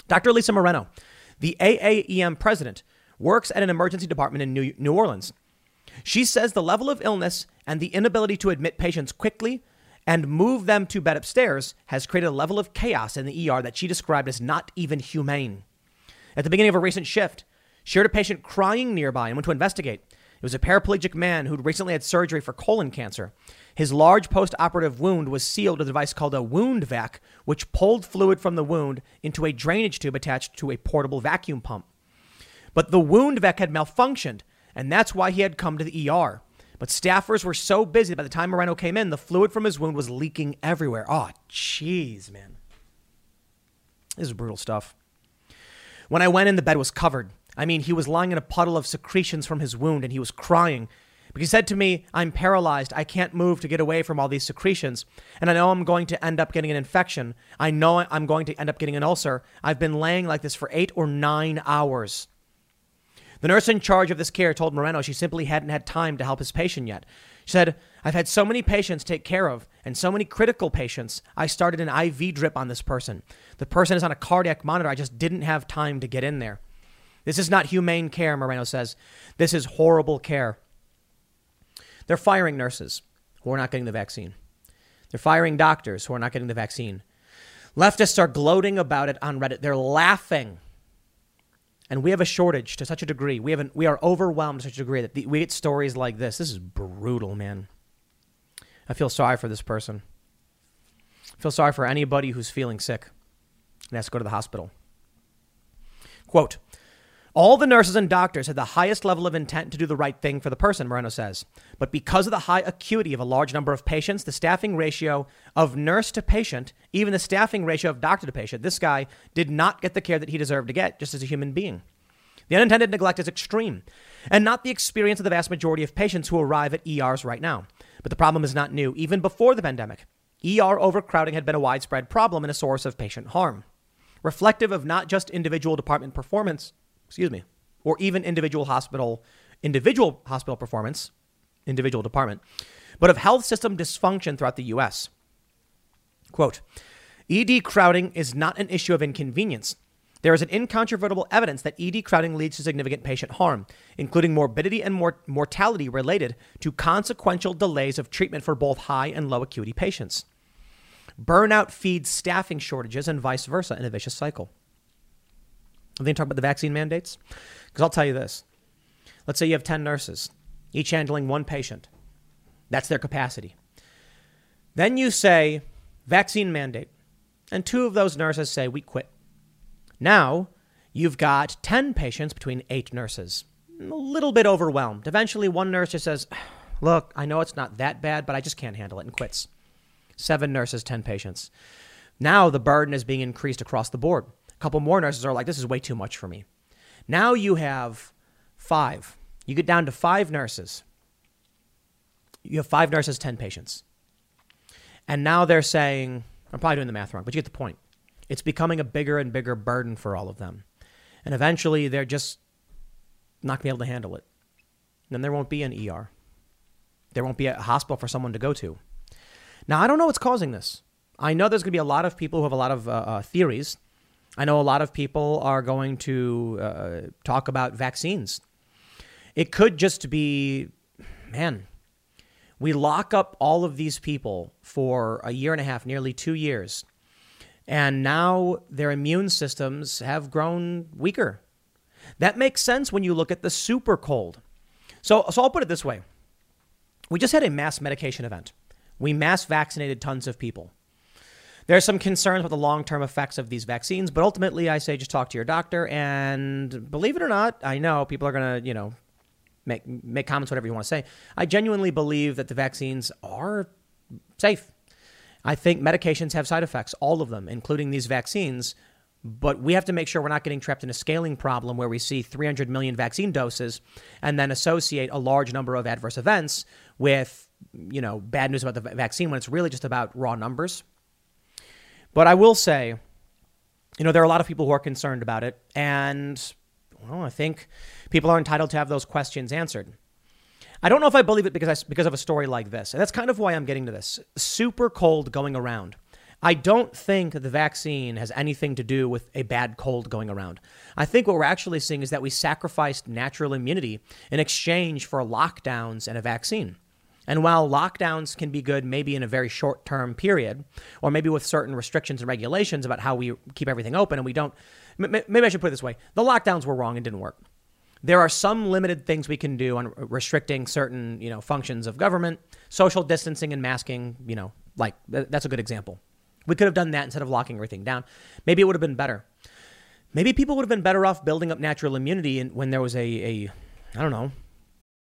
Dr. Lisa Moreno, the AAEM president, works at an emergency department in New, Orleans. She says the level of illness and the inability to admit patients quickly and move them to bed upstairs has created a level of chaos in the ER that she described as not even humane. At the beginning of a recent shift, she heard a patient crying nearby and went to investigate. It was a paraplegic man who'd recently had surgery for colon cancer. His large post operative wound was sealed with a device called a wound vac, which pulled fluid from the wound into a drainage tube attached to a portable vacuum pump. But the wound vac had malfunctioned, and that's why he had come to the ER. But staffers were so busy by the time Moreno came in, the fluid from his wound was leaking everywhere. Oh, jeez, man. This is brutal stuff. When I went in, the bed was covered. I mean, he was lying in a puddle of secretions from his wound and he was crying. But he said to me, I'm paralyzed. I can't move to get away from all these secretions. And I know I'm going to end up getting an infection. I know I'm going to end up getting an ulcer. I've been laying like this for eight or nine hours. The nurse in charge of this care told Moreno she simply hadn't had time to help his patient yet. She said, I've had so many patients take care of and so many critical patients. I started an IV drip on this person. The person is on a cardiac monitor. I just didn't have time to get in there. This is not humane care, Moreno says. This is horrible care. They're firing nurses who are not getting the vaccine. They're firing doctors who are not getting the vaccine. Leftists are gloating about it on Reddit. They're laughing. And we have a shortage to such a degree. We, have an, we are overwhelmed to such a degree that the, we get stories like this. This is brutal, man. I feel sorry for this person. I feel sorry for anybody who's feeling sick and has to go to the hospital. Quote All the nurses and doctors had the highest level of intent to do the right thing for the person, Moreno says. But because of the high acuity of a large number of patients, the staffing ratio of nurse to patient, even the staffing ratio of doctor to patient, this guy did not get the care that he deserved to get just as a human being. The unintended neglect is extreme, and not the experience of the vast majority of patients who arrive at ERs right now. But the problem is not new. Even before the pandemic, ER overcrowding had been a widespread problem and a source of patient harm reflective of not just individual department performance, excuse me, or even individual hospital individual hospital performance, individual department, but of health system dysfunction throughout the US. Quote, ED crowding is not an issue of inconvenience. There is an incontrovertible evidence that ED crowding leads to significant patient harm, including morbidity and mor- mortality related to consequential delays of treatment for both high and low acuity patients. Burnout feeds staffing shortages and vice versa in a vicious cycle. Are they talk about the vaccine mandates? Because I'll tell you this. Let's say you have 10 nurses, each handling one patient. That's their capacity. Then you say vaccine mandate, and two of those nurses say we quit. Now you've got 10 patients between eight nurses. A little bit overwhelmed. Eventually, one nurse just says, Look, I know it's not that bad, but I just can't handle it and quits seven nurses, 10 patients. Now the burden is being increased across the board. A couple more nurses are like, this is way too much for me. Now you have five. You get down to five nurses. You have five nurses, 10 patients. And now they're saying, I'm probably doing the math wrong, but you get the point. It's becoming a bigger and bigger burden for all of them. And eventually they're just not going to be able to handle it. Then there won't be an ER. There won't be a hospital for someone to go to. Now, I don't know what's causing this. I know there's going to be a lot of people who have a lot of uh, uh, theories. I know a lot of people are going to uh, talk about vaccines. It could just be, man, we lock up all of these people for a year and a half, nearly two years, and now their immune systems have grown weaker. That makes sense when you look at the super cold. So, so I'll put it this way: we just had a mass medication event. We mass vaccinated tons of people. There are some concerns about the long term effects of these vaccines, but ultimately, I say just talk to your doctor. And believe it or not, I know people are going to, you know, make, make comments, whatever you want to say. I genuinely believe that the vaccines are safe. I think medications have side effects, all of them, including these vaccines. But we have to make sure we're not getting trapped in a scaling problem where we see 300 million vaccine doses and then associate a large number of adverse events with you know, bad news about the vaccine when it's really just about raw numbers. But I will say, you know, there are a lot of people who are concerned about it. And, well, I think people are entitled to have those questions answered. I don't know if I believe it because, I, because of a story like this. And that's kind of why I'm getting to this. Super cold going around. I don't think the vaccine has anything to do with a bad cold going around. I think what we're actually seeing is that we sacrificed natural immunity in exchange for lockdowns and a vaccine. And while lockdowns can be good maybe in a very short term period, or maybe with certain restrictions and regulations about how we keep everything open and we don't, maybe I should put it this way the lockdowns were wrong and didn't work. There are some limited things we can do on restricting certain, you know, functions of government, social distancing and masking, you know, like that's a good example. We could have done that instead of locking everything down. Maybe it would have been better. Maybe people would have been better off building up natural immunity when there was a, a I don't know,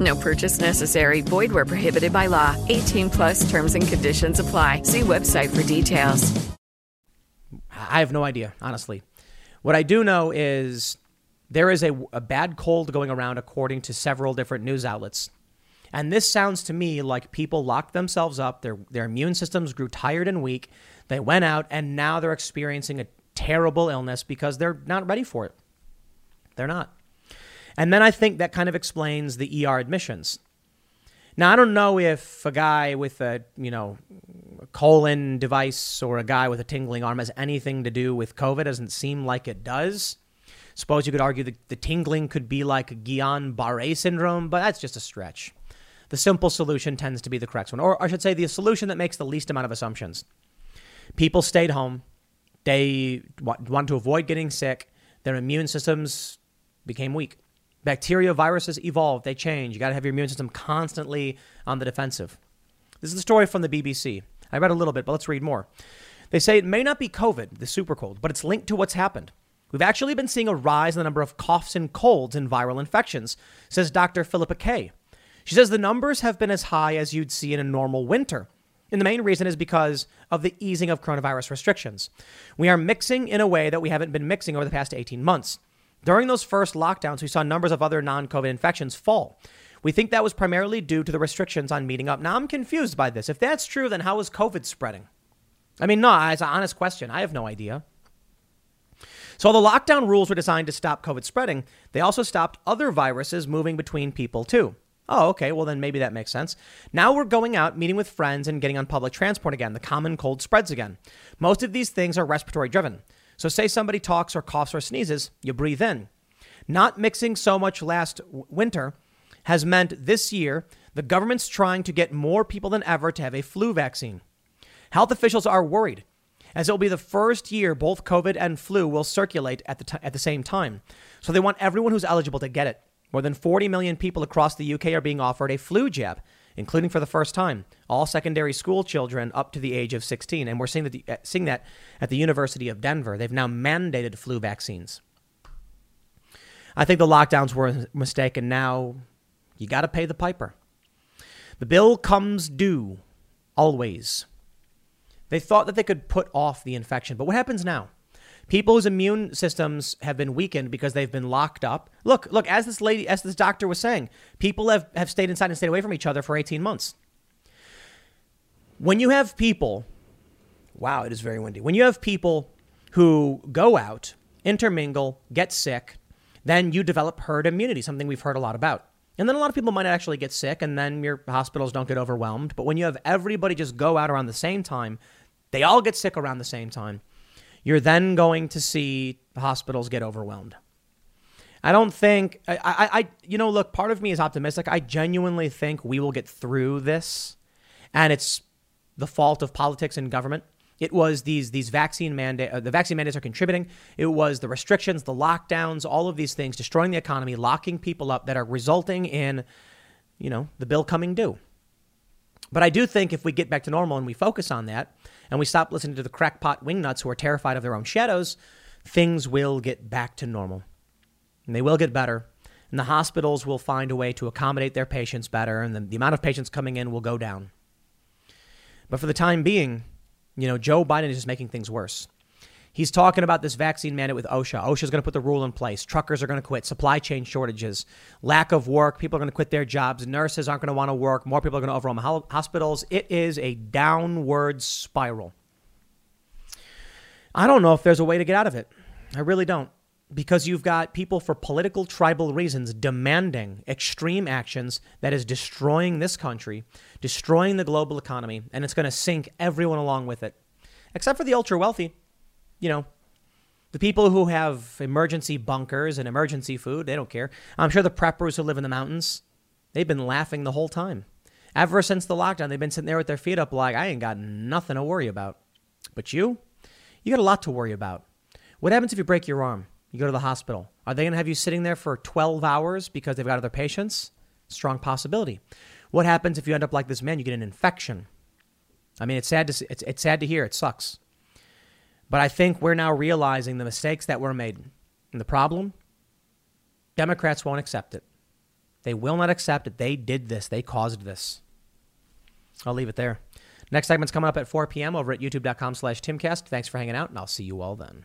No purchase necessary. Void where prohibited by law. 18 plus terms and conditions apply. See website for details. I have no idea, honestly. What I do know is there is a, a bad cold going around according to several different news outlets. And this sounds to me like people locked themselves up, their, their immune systems grew tired and weak. They went out and now they're experiencing a terrible illness because they're not ready for it. They're not. And then I think that kind of explains the ER admissions. Now, I don't know if a guy with a, you know, colon device or a guy with a tingling arm has anything to do with COVID. It doesn't seem like it does. Suppose you could argue that the tingling could be like Guillain-Barré syndrome, but that's just a stretch. The simple solution tends to be the correct one, or I should say the solution that makes the least amount of assumptions. People stayed home. They want to avoid getting sick. Their immune systems became weak. Bacteria, viruses evolve, they change. You got to have your immune system constantly on the defensive. This is the story from the BBC. I read a little bit, but let's read more. They say it may not be COVID, the super cold, but it's linked to what's happened. We've actually been seeing a rise in the number of coughs and colds and viral infections, says Dr. Philippa Kay. She says the numbers have been as high as you'd see in a normal winter. And the main reason is because of the easing of coronavirus restrictions. We are mixing in a way that we haven't been mixing over the past 18 months. During those first lockdowns, we saw numbers of other non COVID infections fall. We think that was primarily due to the restrictions on meeting up. Now, I'm confused by this. If that's true, then how is COVID spreading? I mean, no, it's an honest question. I have no idea. So, the lockdown rules were designed to stop COVID spreading, they also stopped other viruses moving between people, too. Oh, okay. Well, then maybe that makes sense. Now we're going out, meeting with friends, and getting on public transport again. The common cold spreads again. Most of these things are respiratory driven. So, say somebody talks or coughs or sneezes, you breathe in. Not mixing so much last winter has meant this year the government's trying to get more people than ever to have a flu vaccine. Health officials are worried, as it will be the first year both COVID and flu will circulate at the, t- at the same time. So, they want everyone who's eligible to get it. More than 40 million people across the UK are being offered a flu jab, including for the first time all secondary school children up to the age of 16. And we're seeing that, the, uh, seeing that at the University of Denver. They've now mandated flu vaccines. I think the lockdowns were a mistake, and now you got to pay the piper. The bill comes due, always. They thought that they could put off the infection, but what happens now? People whose immune systems have been weakened because they've been locked up. Look, look, as this lady, as this doctor was saying, people have, have stayed inside and stayed away from each other for 18 months. When you have people, wow, it is very windy. When you have people who go out, intermingle, get sick, then you develop herd immunity, something we've heard a lot about. And then a lot of people might actually get sick, and then your hospitals don't get overwhelmed. But when you have everybody just go out around the same time, they all get sick around the same time, you're then going to see hospitals get overwhelmed. I don't think I, I, I, you know, look, part of me is optimistic. I genuinely think we will get through this, and it's the fault of politics and government. It was these these vaccine mandate, uh, the vaccine mandates are contributing. It was the restrictions, the lockdowns, all of these things destroying the economy, locking people up that are resulting in, you know, the bill coming due. But I do think if we get back to normal and we focus on that, and we stop listening to the crackpot wingnuts who are terrified of their own shadows, things will get back to normal. And they will get better. And the hospitals will find a way to accommodate their patients better, and the, the amount of patients coming in will go down. But for the time being, you know, Joe Biden is just making things worse. He's talking about this vaccine mandate with OSHA. OSHA is going to put the rule in place. Truckers are going to quit. Supply chain shortages, lack of work. People are going to quit their jobs. Nurses aren't going to want to work. More people are going to overwhelm hospitals. It is a downward spiral. I don't know if there's a way to get out of it. I really don't. Because you've got people for political tribal reasons demanding extreme actions that is destroying this country, destroying the global economy, and it's going to sink everyone along with it, except for the ultra wealthy you know, the people who have emergency bunkers and emergency food, they don't care. I'm sure the preppers who live in the mountains, they've been laughing the whole time. Ever since the lockdown, they've been sitting there with their feet up like, I ain't got nothing to worry about. But you, you got a lot to worry about. What happens if you break your arm? You go to the hospital. Are they going to have you sitting there for 12 hours because they've got other patients? Strong possibility. What happens if you end up like this man? You get an infection. I mean, it's sad to see, it's, it's sad to hear. It sucks. But I think we're now realizing the mistakes that were made. And the problem Democrats won't accept it. They will not accept it. They did this, they caused this. I'll leave it there. Next segment's coming up at 4 p.m. over at youtube.com slash timcast. Thanks for hanging out, and I'll see you all then.